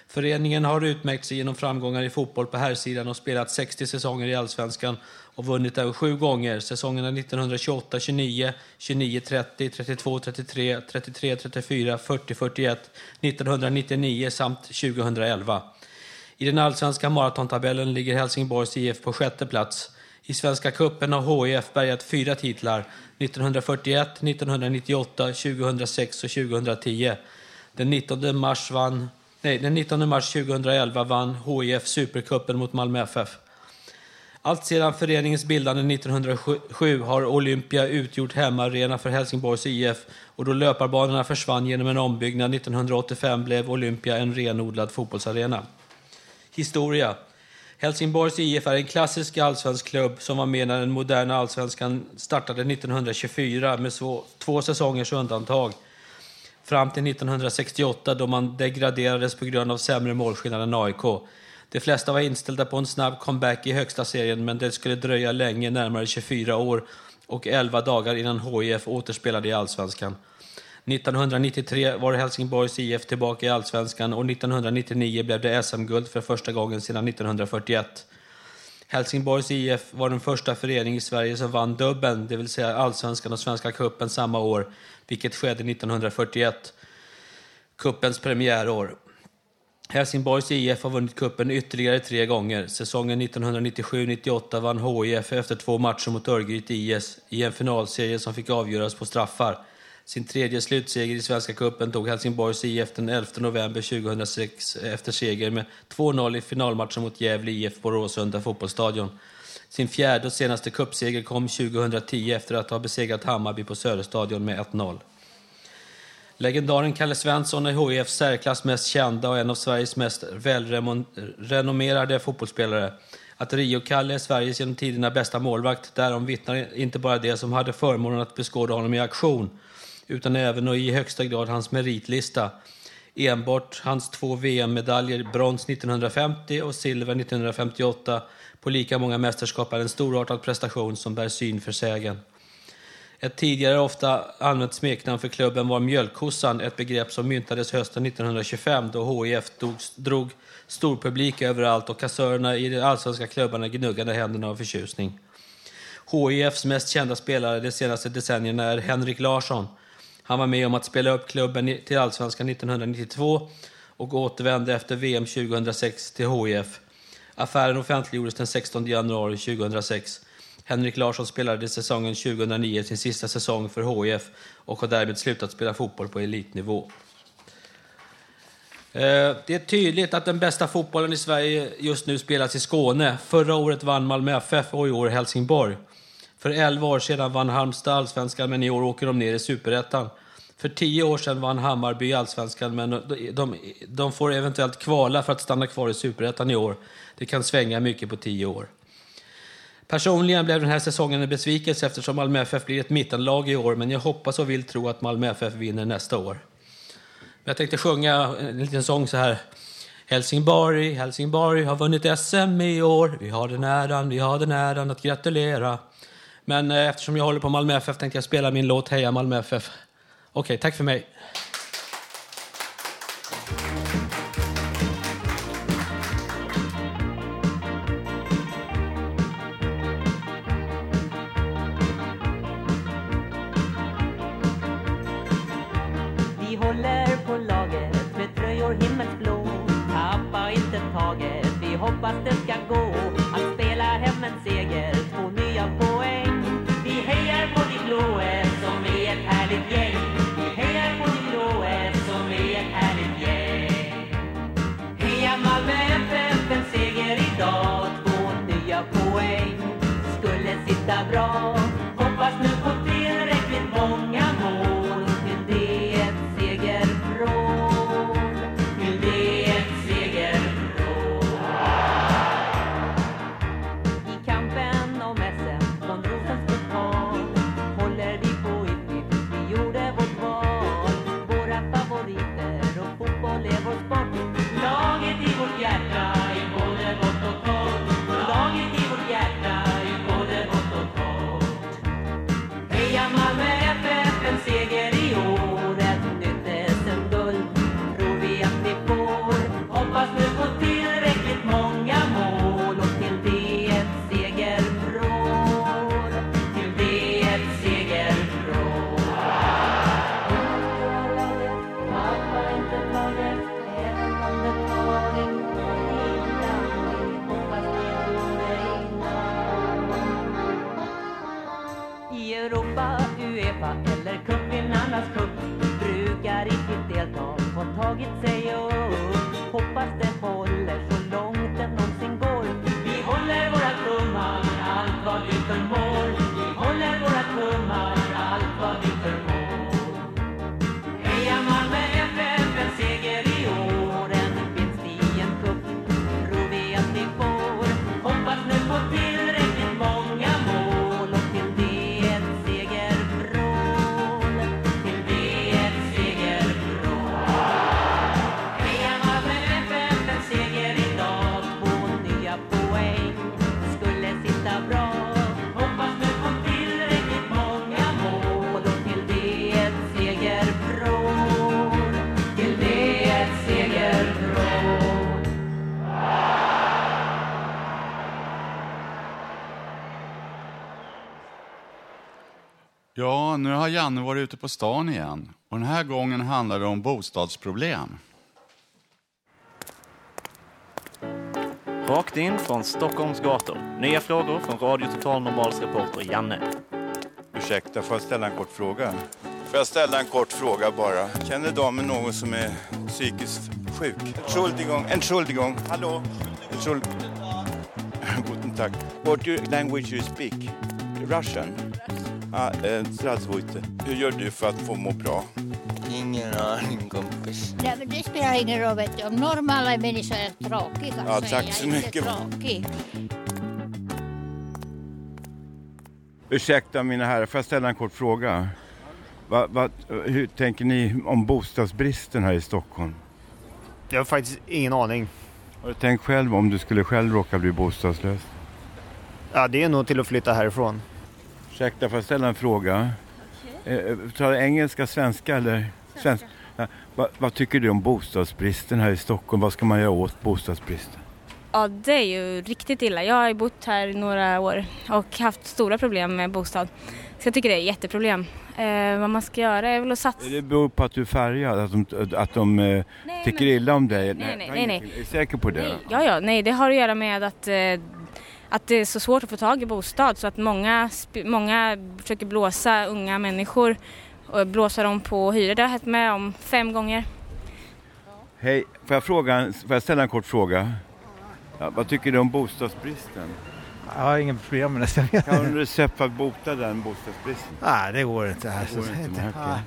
Föreningen har utmärkt sig genom framgångar i fotboll på herrsidan och spelat 60 säsonger i allsvenskan och vunnit över sju gånger, säsongerna 1928, 29, 29, 30, 32, 33, 33, 34, 40, 41, 1999 samt 2011. I den allsvenska maratontabellen ligger Helsingborgs IF på sjätte plats. I Svenska cupen har HIF bärgat fyra titlar, 1941, 1998, 2006 och 2010. Den 19 mars, vann, nej, den 19 mars 2011 vann HIF Supercupen mot Malmö FF. Allt sedan föreningens bildande 1907 har Olympia utgjort hemmaarena för Helsingborgs IF och då löparbanorna försvann genom en ombyggnad 1985 blev Olympia en renodlad fotbollsarena. Historia. Helsingborgs IF är en klassisk allsvensk klubb som var med när den moderna allsvenskan startade 1924 med så, två säsongers undantag fram till 1968 då man degraderades på grund av sämre målskillnad än AIK. De flesta var inställda på en snabb comeback i högsta serien men det skulle dröja länge, närmare 24 år och 11 dagar innan HIF återspelade i allsvenskan. 1993 var Helsingborgs IF tillbaka i allsvenskan och 1999 blev det SM-guld för första gången sedan 1941. Helsingborgs IF var den första förening i Sverige som vann dubbeln, det vill säga allsvenskan och Svenska cupen samma år, vilket skedde 1941, kuppens premiärår. Helsingborgs IF har vunnit kuppen ytterligare tre gånger. Säsongen 1997-98 vann HIF efter två matcher mot Örgryte IS i en finalserie som fick avgöras på straffar. Sin tredje slutseger i Svenska cupen tog Helsingborgs IF den 11 november 2006 efter seger med 2-0 i finalmatchen mot Gävle IF på Råsunda fotbollsstadion. Sin fjärde och senaste cupseger kom 2010 efter att ha besegrat Hammarby på Söderstadion med 1-0. Legendaren Kalle Svensson är HIFs särklass mest kända och en av Sveriges mest välrenommerade fotbollsspelare. Att Rio-Kalle är Sveriges genom tiderna bästa målvakt, därom vittnar inte bara det som hade förmånen att beskåda honom i aktion, utan även och i högsta grad hans meritlista. Enbart hans två VM-medaljer, brons 1950 och silver 1958, på lika många mästerskap är en storartad prestation som bär syn för sägen. Ett tidigare ofta använt smeknamn för klubben var Mjölkkossan, ett begrepp som myntades hösten 1925 då HIF drog, drog storpublik överallt och kassörerna i de allsvenska klubbarna gnuggade händerna av förtjusning. HIFs mest kända spelare de senaste decennierna är Henrik Larsson. Han var med om att spela upp klubben till allsvenskan 1992 och återvände efter VM 2006 till HIF. Affären offentliggjordes den 16 januari 2006. Henrik Larsson spelade säsongen 2009 sin sista säsong för HIF och har därmed slutat spela fotboll på elitnivå. Eh, det är tydligt att den bästa fotbollen i Sverige just nu spelas i Skåne. Förra året vann Malmö FF och i år Helsingborg. För 11 år sedan vann Halmstad allsvenskan, men i år åker de ner i superettan. För 10 år sedan vann Hammarby allsvenskan, men de, de, de får eventuellt kvala för att stanna kvar i superettan i år. Det kan svänga mycket på 10 år. Personligen blev den här säsongen en besvikelse eftersom Malmö FF blir ett mittenlag i år, men jag hoppas och vill tro att Malmö FF vinner nästa år. Jag tänkte sjunga en liten sång så här. Helsingborg, Helsingborg har vunnit SM i år. Vi har den äran, vi har den äran att gratulera. Men eh, eftersom jag håller på Malmö FF tänkte jag spela min låt Heja Malmö FF. Okej, okay, tack för mig. Ja, nu har Janne varit ute på stan igen. Och den här gången handlar det om bostadsproblem. Rakt in från Stockholms gator. Nya frågor från Radio Total Normals reporter Janne. Ursäkta, får jag ställa en kort fråga? Får jag ställa en kort fråga bara? Känner damen någon som är psykiskt sjuk? Entschuldigung, Entschuldigung, hallå? Entschuld... Guten Tag. What language you speak? Russian? Ah, eh, Zdravstvujte. Hur gör du för att få må bra? Ingen aning kompis. Nej, men det spelar ingen roll vet du. Om normala människor är tråkiga Ja, så tack är jag så inte mycket. tråkig. Ursäkta mina herrar, får jag ställa en kort fråga? Va, va, hur tänker ni om bostadsbristen här i Stockholm? Jag har faktiskt ingen aning. Har du tänkt själv om du skulle själv råka bli bostadslös? Ja, det är nog till att flytta härifrån. Ursäkta, får jag ställa en fråga? Eh, Talar du engelska, svenska eller? Svenska. Ja, vad, vad tycker du om bostadsbristen här i Stockholm? Vad ska man göra åt bostadsbristen? Ja, det är ju riktigt illa. Jag har ju bott här i några år och haft stora problem med bostad. Så jag tycker det är ett jätteproblem. Eh, vad man ska göra är väl att satsa... Det beror på att du är färgad, att de, att de eh, tycker illa om dig. Nej, nej, nej, nej. Är du säker på det? Nej, ja, ja, nej, det har att göra med att, eh, att det är så svårt att få tag i bostad så att många, många försöker blåsa unga människor och blåsa dem på hyror. Det har hänt med om fem gånger. Hej, får jag, fråga, får jag ställa en kort fråga? Ja, vad tycker du om bostadsbristen? Jag har inga problem med det. Kan du recept för att bota den bostadsbristen? Nej, det går inte. Det Alltså, går inte, inte.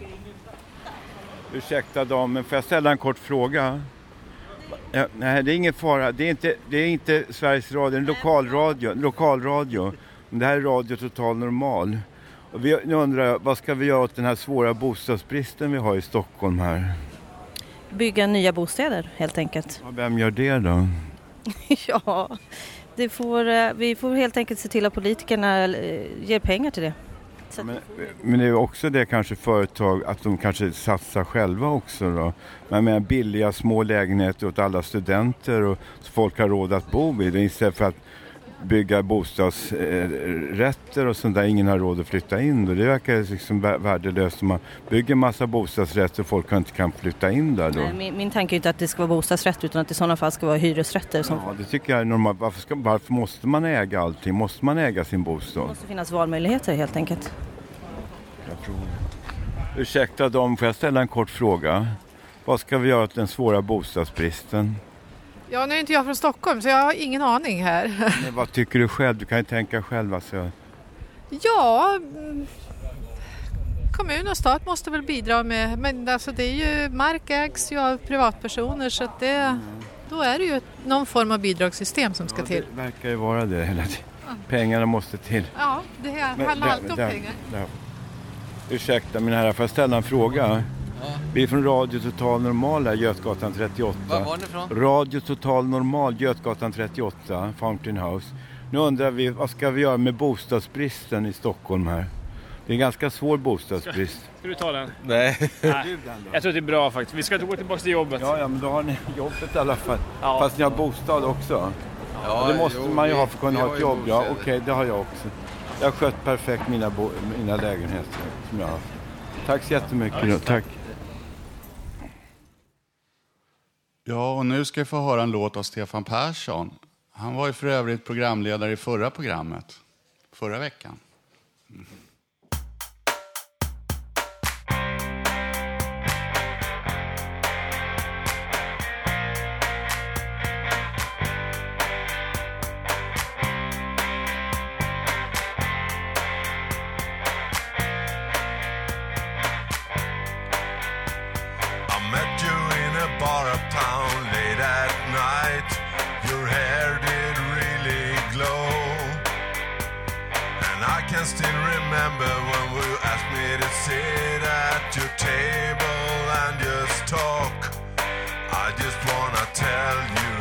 Ursäkta damen, får jag ställa en kort fråga? Ja, nej, det är ingen fara. Det är inte, det är inte Sveriges Radio, en lokalradio. lokalradio. Det här är Radio Total Normal. Och vi, nu undrar jag, vad ska vi göra åt den här svåra bostadsbristen vi har i Stockholm här? Bygga nya bostäder helt enkelt. Ja, Vem gör det då? ja, det får, eh, vi får helt enkelt se till att politikerna eh, ger pengar till det. Så vi får- Men det är också det kanske företag, att de kanske satsar själva också då. Men med billiga små lägenheter åt alla studenter och så folk har råd att bo i det istället för att bygga bostadsrätter och sånt där ingen har råd att flytta in då. Det verkar liksom vä- värdelöst om man bygger massa bostadsrätter och folk inte kan flytta in där då. Nej, min, min tanke är inte att det ska vara bostadsrätt utan att det i sådana fall ska vara hyresrätter. Som Ja, det tycker jag är normalt. Varför, ska, varför måste man äga allting? Måste man äga sin bostad? Det måste finnas valmöjligheter helt enkelt. Jag tror. Ursäkta dem, får jag ställa en kort fråga? Vad ska vi göra åt den svåra bostadsbristen? Ja, nu är inte jag från Stockholm så jag har ingen aning här. Men vad tycker du själv? Du kan ju tänka själv. Alltså. Ja, mm, kommun och stat måste väl bidra med, men alltså det är ju, mark ägs ju av privatpersoner så att det, då är det ju någon form av bidragssystem som ska till. Det verkar ju vara det hela tiden. Pengarna måste till. Ja, det handlar alltid om pengar. där. Ursäkta mina herrar, får jag ställa en fråga? Vi är från Radio Total Normal här, Götgatan 38. Var var ni ifrån? Radio Total Normal, Götgatan 38, Fountain House. Nu undrar vi, vad ska vi göra med bostadsbristen i Stockholm här? Det är en ganska svår bostadsbrist. Ska du ta den? Nej. Nej. Jag tror att det är bra faktiskt. Vi ska gå tillbaka till jobbet. Ja, ja, men då har ni jobbet i alla fall. Ja. Fast ni har bostad också. Ja, Och det måste jo, man ju vi- ha för att kunna ha ett jobb. Ja, okej, det har jag också. Jag har skött perfekt mina, mina lägenheter som jag har haft. Tack så jättemycket. då. Tack. Ja, och nu ska vi få höra en låt av Stefan Persson. Han var ju för övrigt programledare i förra programmet, förra veckan. Can still remember when you asked me to sit at your table and just talk. I just wanna tell you,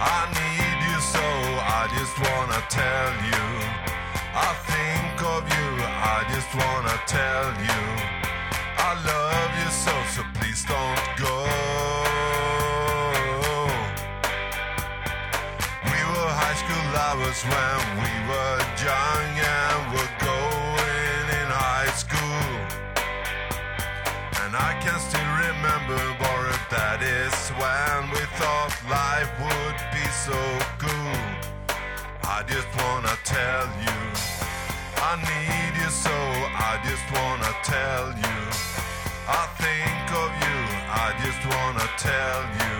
I need you so. I just wanna tell you, I think of you. I just wanna tell you. I love you so, so please don't go. We were high school lovers when we were young And I can still remember, Boris, that is when we thought life would be so good. I just wanna tell you, I need you so, I just wanna tell you. I think of you, I just wanna tell you.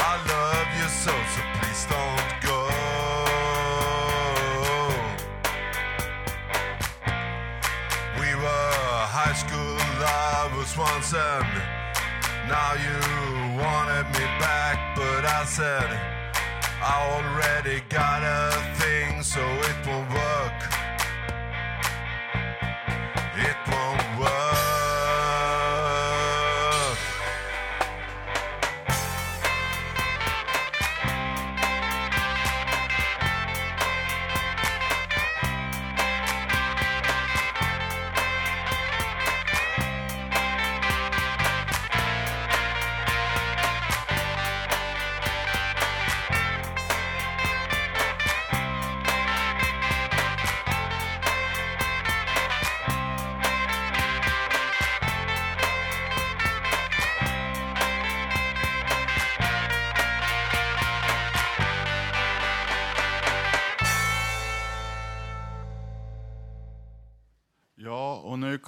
I love you so, so once and now you wanted me back, but I said I already got a thing, so it won't work.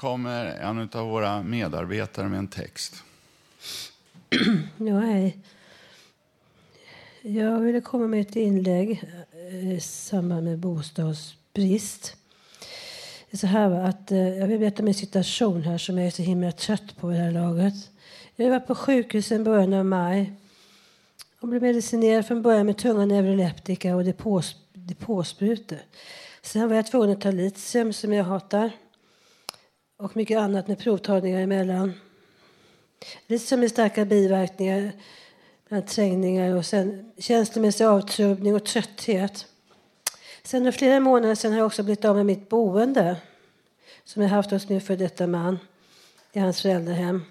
Kommer en av våra medarbetare med en text. Ja, hej. Jag ville komma med ett inlägg eh, i samband med bostadsbrist. Det är så här att eh, jag vill berätta min situation här som jag är så himla trött på i det här laget. Jag var på sjukhus i början av maj och blev medicinerad från början med tunga neuroleptika och depås, depåsprutor. Sen var jag tvungen att ta litium som jag hatar och mycket annat med provtagningar emellan. Litium med starka biverkningar, bland trängningar och sen känslomässig avtrubbning och trötthet. Sen för flera månader sedan har jag också blivit av med mitt boende som jag haft hos min för detta man i hans föräldrahem.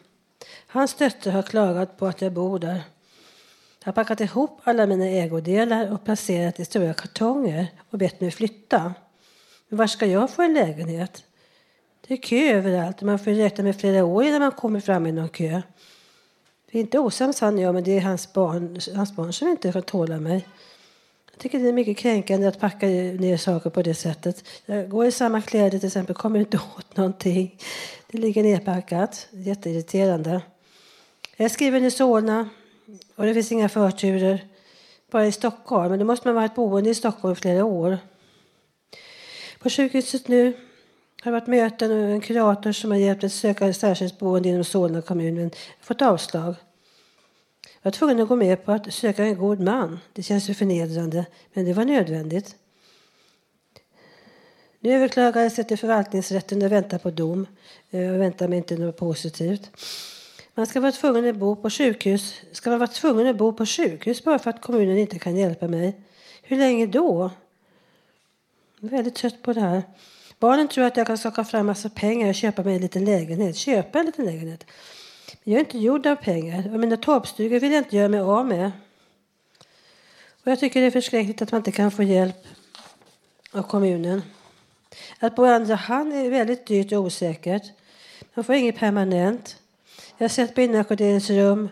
Hans döttrar har klagat på att jag bor där. Jag har packat ihop alla mina ägodelar och placerat i stora kartonger och bett mig flytta. Men var ska jag få en lägenhet? Det är kö överallt man får räkna med flera år innan man kommer fram i någon kö. Vi är inte osams han och jag, men det är hans barn, hans barn som inte kan tåla mig. Jag tycker det är mycket kränkande att packa ner saker på det sättet. Jag går i samma kläder till exempel, kommer inte åt någonting. Det ligger nerpackat. Jätteirriterande. Jag är skriven i Solna och det finns inga förturer. Bara i Stockholm. Men då måste man ha varit boende i Stockholm i flera år. På sjukhuset nu har varit möten med en kurator som har hjälpt att söka särskilt boende inom Solna kommun men fått avslag. Jag var tvungen att gå med på att söka en god man. Det känns ju förnedrande, men det var nödvändigt. Nu överklagades det till förvaltningsrätten och väntar på dom. Eh, jag väntar mig inte något positivt. Man ska vara tvungen att bo på sjukhus. Ska man vara tvungen att bo på sjukhus bara för att kommunen inte kan hjälpa mig? Hur länge då? Jag är väldigt trött på det här. Barnen tror att jag kan skaka fram massa pengar och köpa mig en liten lägenhet. Köpa en liten lägenhet. Men jag är inte gjord av pengar och mina torpstugor vill jag inte göra mig av med. Och jag tycker det är förskräckligt att man inte kan få hjälp av kommunen. Att bo i andra hand är väldigt dyrt och osäkert. Man får inget permanent. Jag har sett på inackorderingsrum.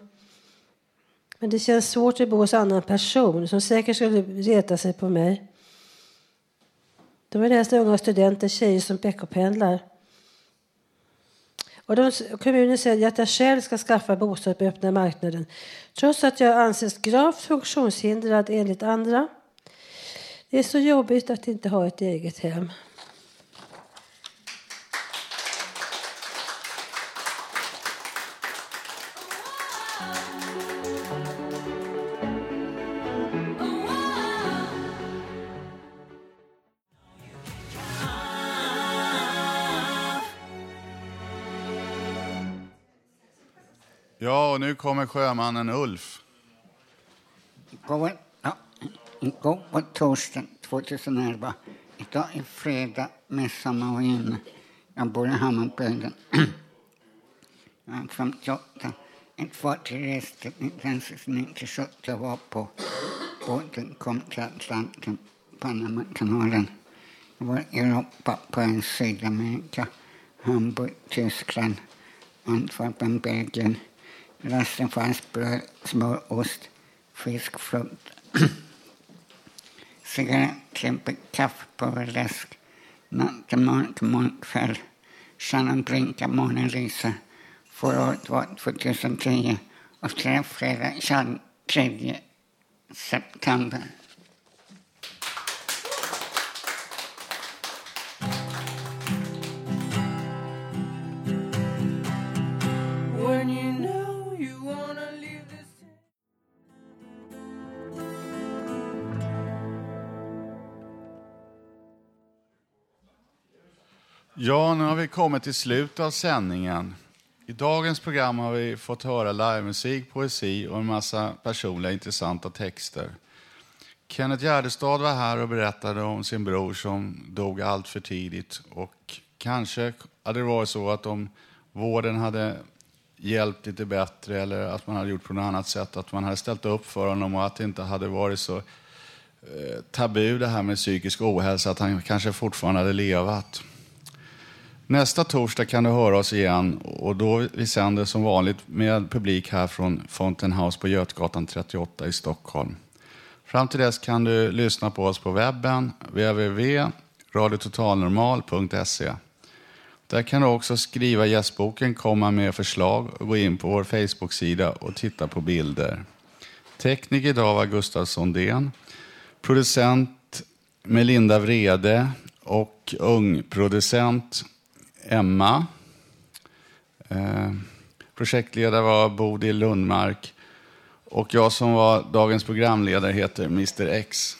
Men det känns svårt att bo hos annan person som säkert skulle reta sig på mig. De är nästan unga studenter, tjejer som veckopendlar. Och de, kommunen säger att jag själv ska skaffa bostad på öppna marknaden trots att jag anses gravt funktionshindrad enligt andra. Det är så jobbigt att inte ha ett eget hem. Ja, och nu kommer sjömannen Ulf. Igår, ja, igår var torsdag 2011. Idag är fredag, midsommar och inne. Jag bor i Hammarbygden. Jag är 58. Ett fartyg reste 1997 jag var på båten kom till Atlanten, Panamakanalen. Jag var i Europa, på en Sydamerika, Hamburg, Tyskland, Antwerpen, Belgien. Resten fanns bröd, smör, ost, fisk, frukt. Cigarett, klimpig kaffe, läsk. Natt till morgon till morgon, kväll. Shannon Brinka, Mona Lisa. Förra året var 2010 och fredag 23 september. Kommit till slutet av sändningen. I dagens program har vi fått höra livemusik, poesi och en massa personliga intressanta texter. Kenneth Gärdestad var här och berättade om sin bror som dog allt för tidigt. Och kanske hade det varit så att om vården hade hjälpt lite bättre eller att man hade gjort på något annat sätt, att man hade ställt upp för honom och att det inte hade varit så eh, tabu det här med psykisk ohälsa, att han kanske fortfarande hade levat. Nästa torsdag kan du höra oss igen och då vi sänder som vanligt med publik här från Fountain House på Götgatan 38 i Stockholm. Fram till dess kan du lyssna på oss på webben, www.radiototalnormal.se. Där kan du också skriva gästboken, komma med förslag och gå in på vår Facebook-sida och titta på bilder. Tekniker idag var Gustav Sondén. Producent Melinda Vrede och ungproducent Emma. Eh, projektledare var Bodil Lundmark. Och jag som var dagens programledare heter Mr X.